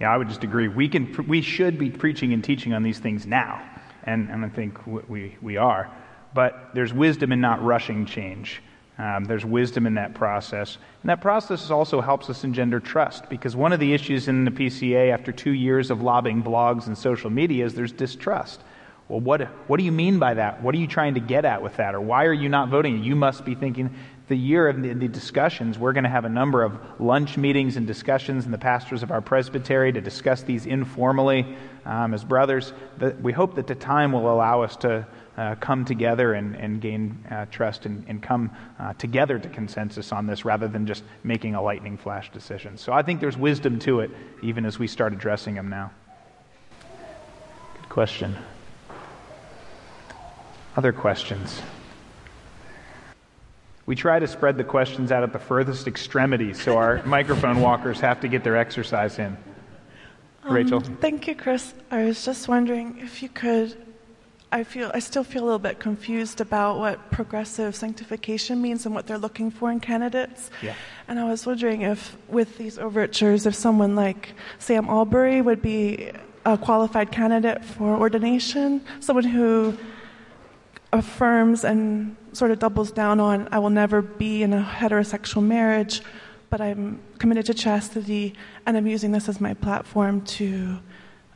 yeah, I would just agree. We can, we should be preaching and teaching on these things now and, and I think we, we are. But there's wisdom in not rushing change. Um, there's wisdom in that process. And that process also helps us engender trust because one of the issues in the PCA after two years of lobbying blogs and social media is there's distrust. Well, what, what do you mean by that? What are you trying to get at with that? Or why are you not voting? You must be thinking the year of the, the discussions, we're going to have a number of lunch meetings and discussions in the pastors of our presbytery to discuss these informally um, as brothers. But we hope that the time will allow us to uh, come together and, and gain uh, trust and, and come uh, together to consensus on this rather than just making a lightning flash decision. So I think there's wisdom to it, even as we start addressing them now. Good question. Other questions? We try to spread the questions out at the furthest extremity so our microphone walkers have to get their exercise in. Um, Rachel? Thank you, Chris. I was just wondering if you could. I feel I still feel a little bit confused about what progressive sanctification means and what they're looking for in candidates. Yeah. And I was wondering if, with these overtures, if someone like Sam Allberry would be a qualified candidate for ordination, someone who affirms and sort of doubles down on I will never be in a heterosexual marriage, but I'm committed to chastity, and I'm using this as my platform to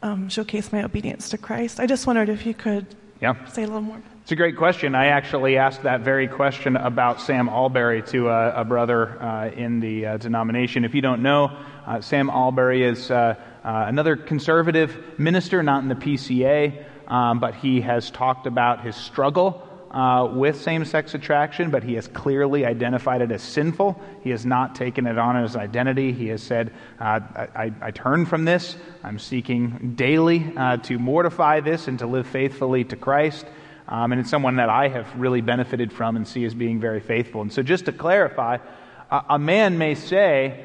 um, showcase my obedience to Christ. I just wondered if you could yeah. say a little more. It's a great question. I actually asked that very question about Sam Allberry to a, a brother uh, in the uh, denomination. If you don't know, uh, Sam Allberry is uh, uh, another conservative minister, not in the PCA, um, but he has talked about his struggle uh, with same sex attraction, but he has clearly identified it as sinful. He has not taken it on as identity. He has said, uh, I, I, turn from this. I'm seeking daily uh, to mortify this and to live faithfully to Christ. Um, and it's someone that I have really benefited from and see as being very faithful. And so, just to clarify, a, a man may say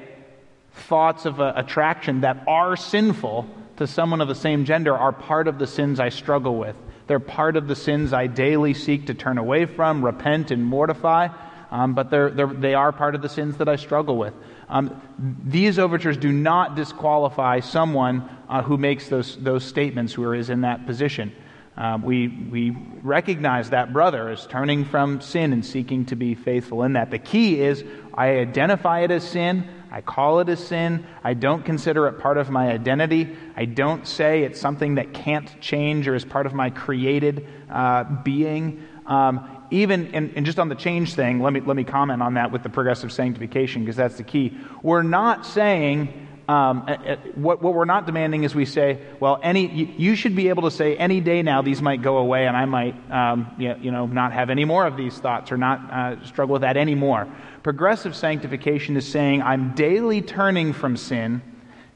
thoughts of attraction that are sinful to someone of the same gender are part of the sins I struggle with. They're part of the sins I daily seek to turn away from, repent, and mortify. Um, but they're, they're, they are part of the sins that I struggle with. Um, these overtures do not disqualify someone uh, who makes those, those statements who is in that position. Um, we, we recognize that brother as turning from sin and seeking to be faithful in that. The key is I identify it as sin. I call it a sin. I don't consider it part of my identity. I don't say it's something that can't change or is part of my created uh, being. Um, even and, and, just on the change thing, let me let me comment on that with the progressive sanctification because that's the key. We're not saying um, what, what we're not demanding is we say, well, any you, you, should be able to say any day now these might go away, and I might um, you, know not have any more of these thoughts or not uh, struggle with that anymore. Progressive sanctification is saying I'm daily turning from sin,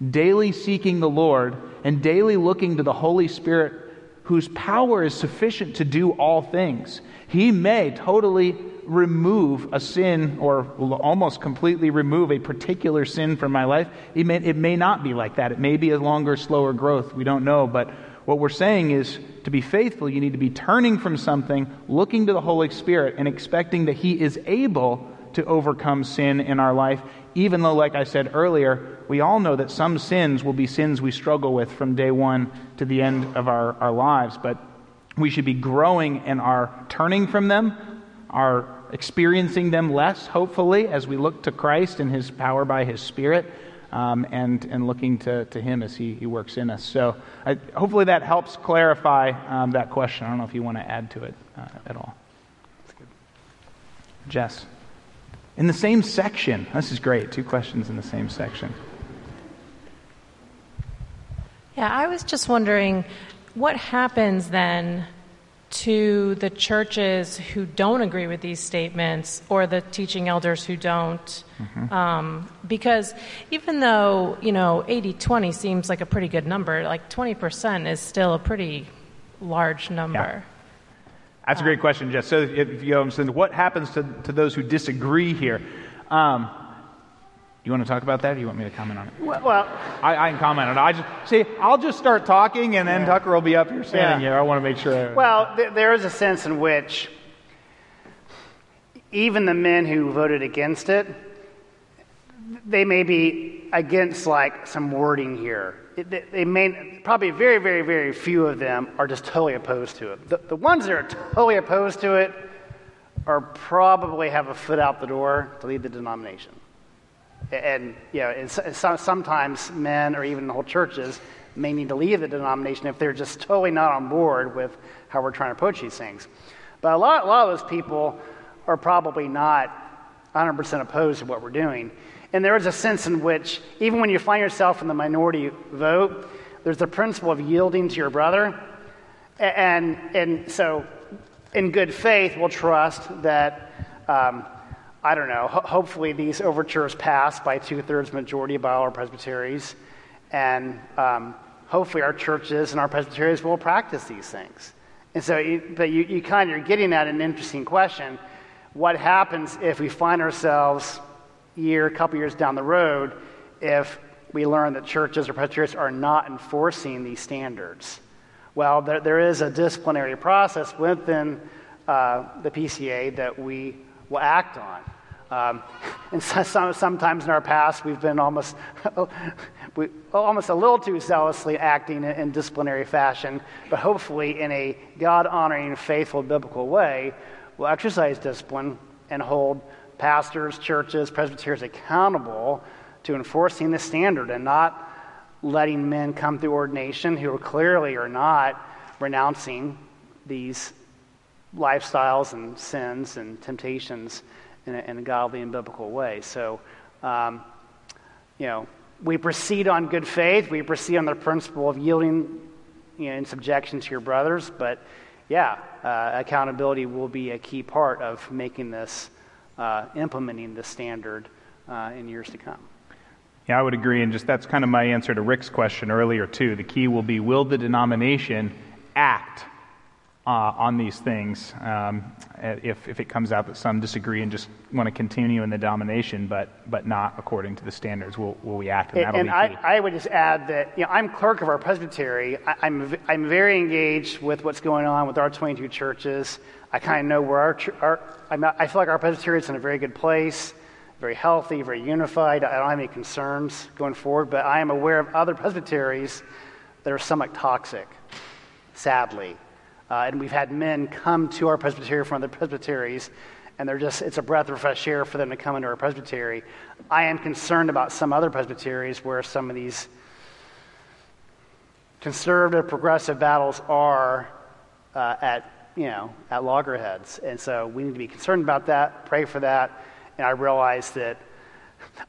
daily seeking the Lord, and daily looking to the Holy Spirit, whose power is sufficient to do all things. He may totally remove a sin or almost completely remove a particular sin from my life. It may, it may not be like that. It may be a longer, slower growth. We don't know. But what we're saying is to be faithful, you need to be turning from something, looking to the Holy Spirit, and expecting that He is able to overcome sin in our life, even though, like I said earlier, we all know that some sins will be sins we struggle with from day one to the end of our, our lives. But we should be growing in our turning from them, our experiencing them less, hopefully, as we look to Christ and His power by His Spirit. Um, and, and looking to, to Him as He, he works in us. So, I, hopefully, that helps clarify um, that question. I don't know if you want to add to it uh, at all. Jess. In the same section. This is great. Two questions in the same section. Yeah, I was just wondering what happens then to the churches who don't agree with these statements or the teaching elders who don't. Mm-hmm. Um, because even though, you know, 80 20 seems like a pretty good number, like 20% is still a pretty large number. That's a great question, Jess. So, if you know, what happens to, to those who disagree here? Um, you want to talk about that, or you want me to comment on it? Well, I, I can comment on it. I just see. I'll just start talking, and then yeah. Tucker will be up here standing yeah. here. I want to make sure. Well, th- there is a sense in which even the men who voted against it, they may be against like some wording here. They may probably very, very, very few of them are just totally opposed to it. The, the ones that are totally opposed to it are probably have a foot out the door to leave the denomination. And, you know, and so, sometimes men or even whole churches may need to leave the denomination if they're just totally not on board with how we're trying to approach these things. But a lot, a lot of those people are probably not 100% opposed to what we're doing. And there is a sense in which, even when you find yourself in the minority vote, there's the principle of yielding to your brother. And, and so, in good faith, we'll trust that um, I don't know, ho- hopefully these overtures pass by two thirds majority by all our presbyteries. And um, hopefully our churches and our presbyteries will practice these things. And so, you, but you, you kind of, you're getting at an interesting question. What happens if we find ourselves year, a couple years down the road, if we learn that churches or presbyteries are not enforcing these standards? Well, there, there is a disciplinary process within uh, the PCA that we will act on. Um, and so, some, sometimes in our past, we've been almost, we, almost a little too zealously acting in, in disciplinary fashion, but hopefully in a God honoring, faithful, biblical way, we'll exercise discipline and hold pastors, churches, presbyteries accountable to enforcing the standard and not letting men come through ordination who clearly are not renouncing these lifestyles and sins and temptations in a, in a godly and biblical way. So, um, you know, we proceed on good faith. We proceed on the principle of yielding you know, in subjection to your brothers. But yeah, uh, accountability will be a key part of making this, uh, implementing the standard uh, in years to come. Yeah, I would agree. And just that's kind of my answer to Rick's question earlier, too. The key will be will the denomination act uh, on these things um, if, if it comes out that some disagree and just want to continue in the denomination, but, but not according to the standards? Will, will we act? And, and I, I, would just add that you know, I'm clerk of our presbytery. I, I'm, I'm very engaged with what's going on with our 22 churches. I kind of know where our, our i feel like our presbytery is in a very good place very healthy, very unified. I don't have any concerns going forward, but I am aware of other presbyteries that are somewhat toxic, sadly. Uh, and we've had men come to our presbytery from other presbyteries, and they're just, it's a breath of fresh air for them to come into our presbytery. I am concerned about some other presbyteries where some of these conservative, progressive battles are uh, at, you know, at loggerheads. And so we need to be concerned about that, pray for that and I realized that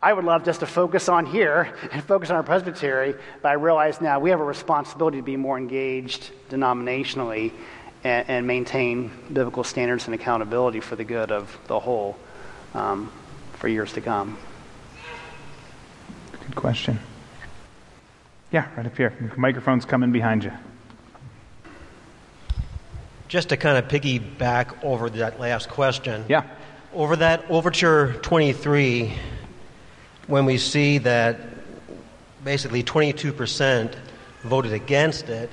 I would love just to focus on here and focus on our presbytery, but I realize now we have a responsibility to be more engaged denominationally and, and maintain biblical standards and accountability for the good of the whole um, for years to come. Good question. Yeah, right up here. Microphone's coming behind you. Just to kind of piggyback over that last question. Yeah. Over that Overture 23, when we see that basically 22% voted against it,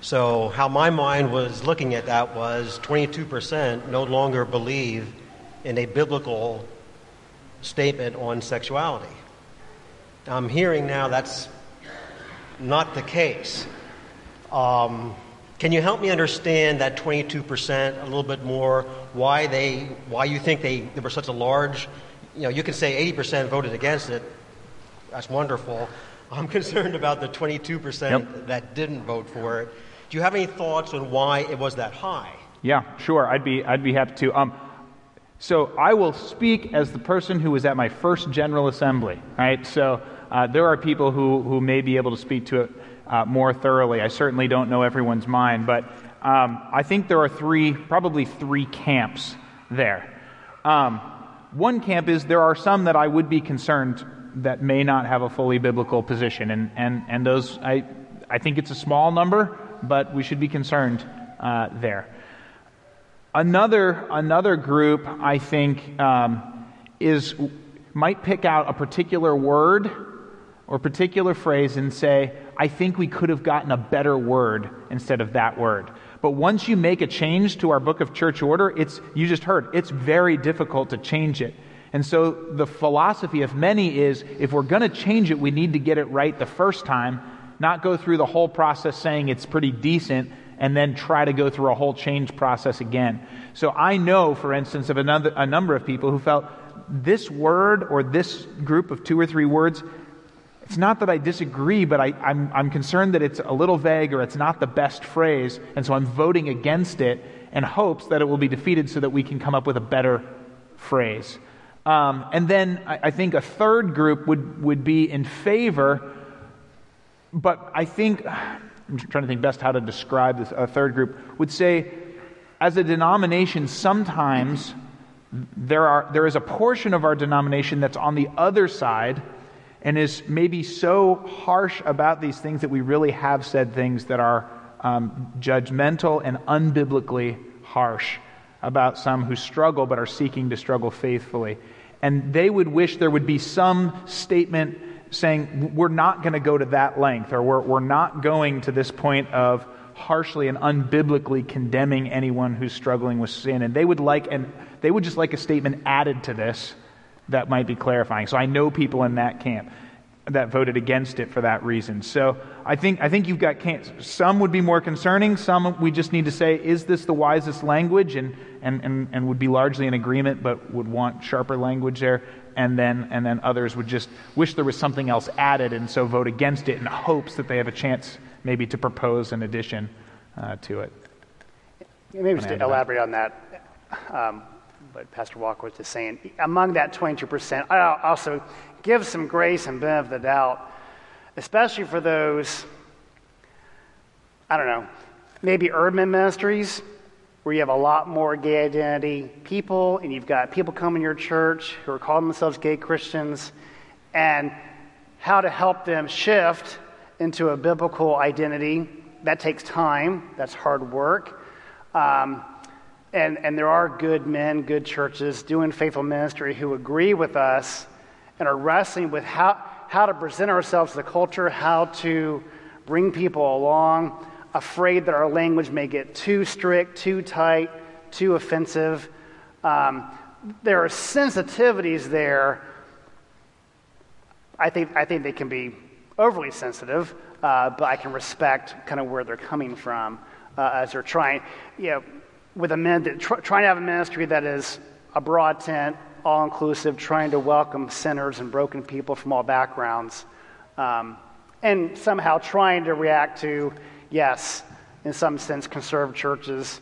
so how my mind was looking at that was 22% no longer believe in a biblical statement on sexuality. I'm hearing now that's not the case. Um, can you help me understand that 22% a little bit more? Why they, why you think they, there were such a large, you know, you can say 80% voted against it. That's wonderful. I'm concerned about the 22% yep. that didn't vote for it. Do you have any thoughts on why it was that high? Yeah, sure. I'd be, I'd be happy to. Um, so I will speak as the person who was at my first General Assembly, right? So uh, there are people who, who may be able to speak to it uh, more thoroughly. I certainly don't know everyone's mind, but um, I think there are three, probably three camps there. Um, one camp is there are some that I would be concerned that may not have a fully biblical position, and, and, and those, I, I think it's a small number, but we should be concerned uh, there. Another, another group, I think, um, is might pick out a particular word or particular phrase and say, I think we could have gotten a better word instead of that word. But once you make a change to our book of church order, it's, you just heard, it's very difficult to change it. And so the philosophy of many is if we're going to change it, we need to get it right the first time, not go through the whole process saying it's pretty decent and then try to go through a whole change process again. So I know, for instance, of another, a number of people who felt this word or this group of two or three words it's not that I disagree, but I, am concerned that it's a little vague or it's not the best phrase, and so I'm voting against it in hopes that it will be defeated so that we can come up with a better phrase. Um, and then I, I think a third group would, would be in favor, but I think, I'm trying to think best how to describe this, a third group, would say, as a denomination, sometimes there, are, there is a portion of our denomination that's on the other side and is maybe so harsh about these things that we really have said things that are um, judgmental and unbiblically harsh about some who struggle but are seeking to struggle faithfully. And they would wish there would be some statement saying, we're not going to go to that length, or we're, we're not going to this point of harshly and unbiblically condemning anyone who's struggling with sin. And they would like, and they would just like a statement added to this that might be clarifying. So I know people in that camp that voted against it for that reason. So I think, I think you've got camps. Some would be more concerning. Some we just need to say, is this the wisest language? And, and, and, and would be largely in agreement, but would want sharper language there. And then, and then others would just wish there was something else added and so vote against it in hopes that they have a chance maybe to propose an addition uh, to it. Maybe just to elaborate on that. Um, what Pastor was just saying. Among that 22%, I also give some grace and benefit of the doubt, especially for those, I don't know, maybe urban ministries where you have a lot more gay identity people and you've got people coming to your church who are calling themselves gay Christians and how to help them shift into a biblical identity. That takes time, that's hard work. Um, and, and there are good men, good churches doing faithful ministry who agree with us and are wrestling with how, how to present ourselves to the culture, how to bring people along, afraid that our language may get too strict, too tight, too offensive. Um, there are sensitivities there. I think, I think they can be overly sensitive, uh, but I can respect kind of where they're coming from uh, as they're trying. You know, with a min- tr- trying to have a ministry that is a broad tent, all inclusive, trying to welcome sinners and broken people from all backgrounds, um, and somehow trying to react to, yes, in some sense, conservative churches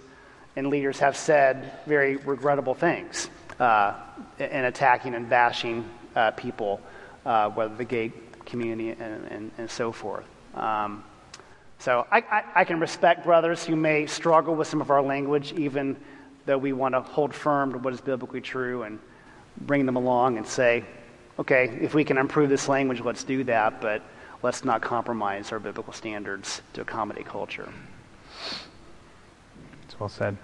and leaders have said very regrettable things uh, in attacking and bashing uh, people, uh, whether the gay community and, and, and so forth. Um, so I, I, I, can respect brothers who may struggle with some of our language, even though we want to hold firm to what is biblically true and bring them along and say, okay, if we can improve this language, let's do that, but let's not compromise our biblical standards to accommodate culture. It's well said.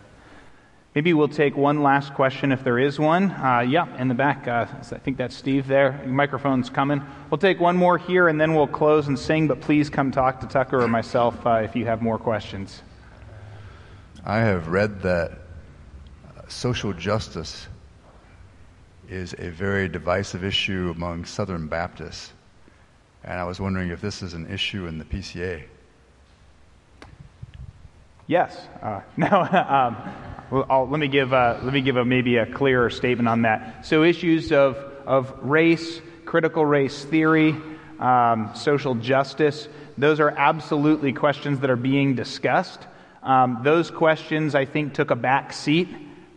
Maybe we'll take one last question if there is one. Uh, yeah, in the back. Uh, I think that's Steve there. Your microphone's coming. We'll take one more here and then we'll close and sing, but please come talk to Tucker or myself uh, if you have more questions. I have read that uh, social justice is a very divisive issue among Southern Baptists. And I was wondering if this is an issue in the PCA. Yes. Uh, no. um, let me give, uh, let me give a, maybe a clearer statement on that. So, issues of, of race, critical race theory, um, social justice, those are absolutely questions that are being discussed. Um, those questions, I think, took a back seat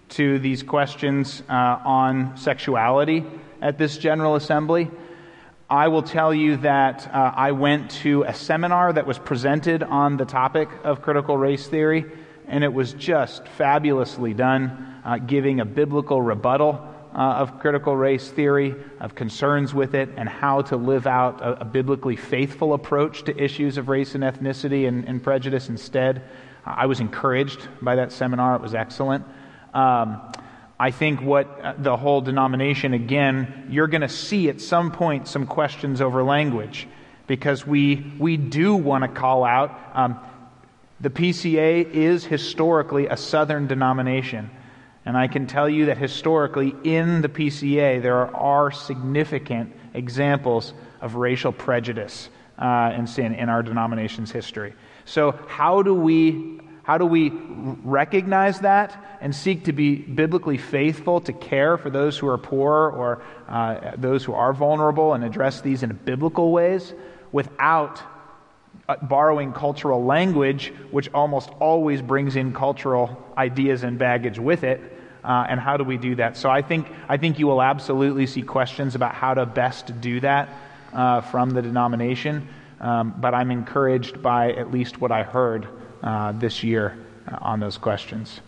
to these questions uh, on sexuality at this General Assembly. I will tell you that uh, I went to a seminar that was presented on the topic of critical race theory and it was just fabulously done, uh, giving a biblical rebuttal uh, of critical race theory, of concerns with it, and how to live out a, a biblically faithful approach to issues of race and ethnicity and, and prejudice instead. I was encouraged by that seminar, it was excellent. Um, I think what uh, the whole denomination, again, you're going to see at some point some questions over language because we, we do want to call out. Um, the PCA is historically a Southern denomination. And I can tell you that historically in the PCA, there are significant examples of racial prejudice uh, and sin in our denomination's history. So, how do we how do we recognize that and seek to be biblically faithful to care for those who are poor or uh, those who are vulnerable and address these in biblical ways without borrowing cultural language, which almost always brings in cultural ideas and baggage with it. Uh, and how do we do that? So I think, I think you will absolutely see questions about how to best do that uh, from the denomination. Um, but I'm encouraged by at least what I heard uh, this year uh, on those questions.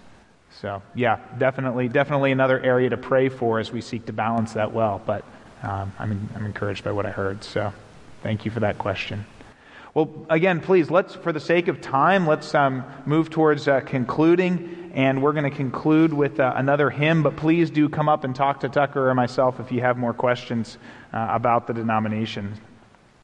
So yeah, definitely, definitely another area to pray for as we seek to balance that well. But um, I'm, I'm encouraged by what I heard. So thank you for that question. Well, again, please, let's, for the sake of time, let's um, move towards uh, concluding. And we're going to conclude with uh, another hymn, but please do come up and talk to Tucker or myself if you have more questions uh, about the denomination.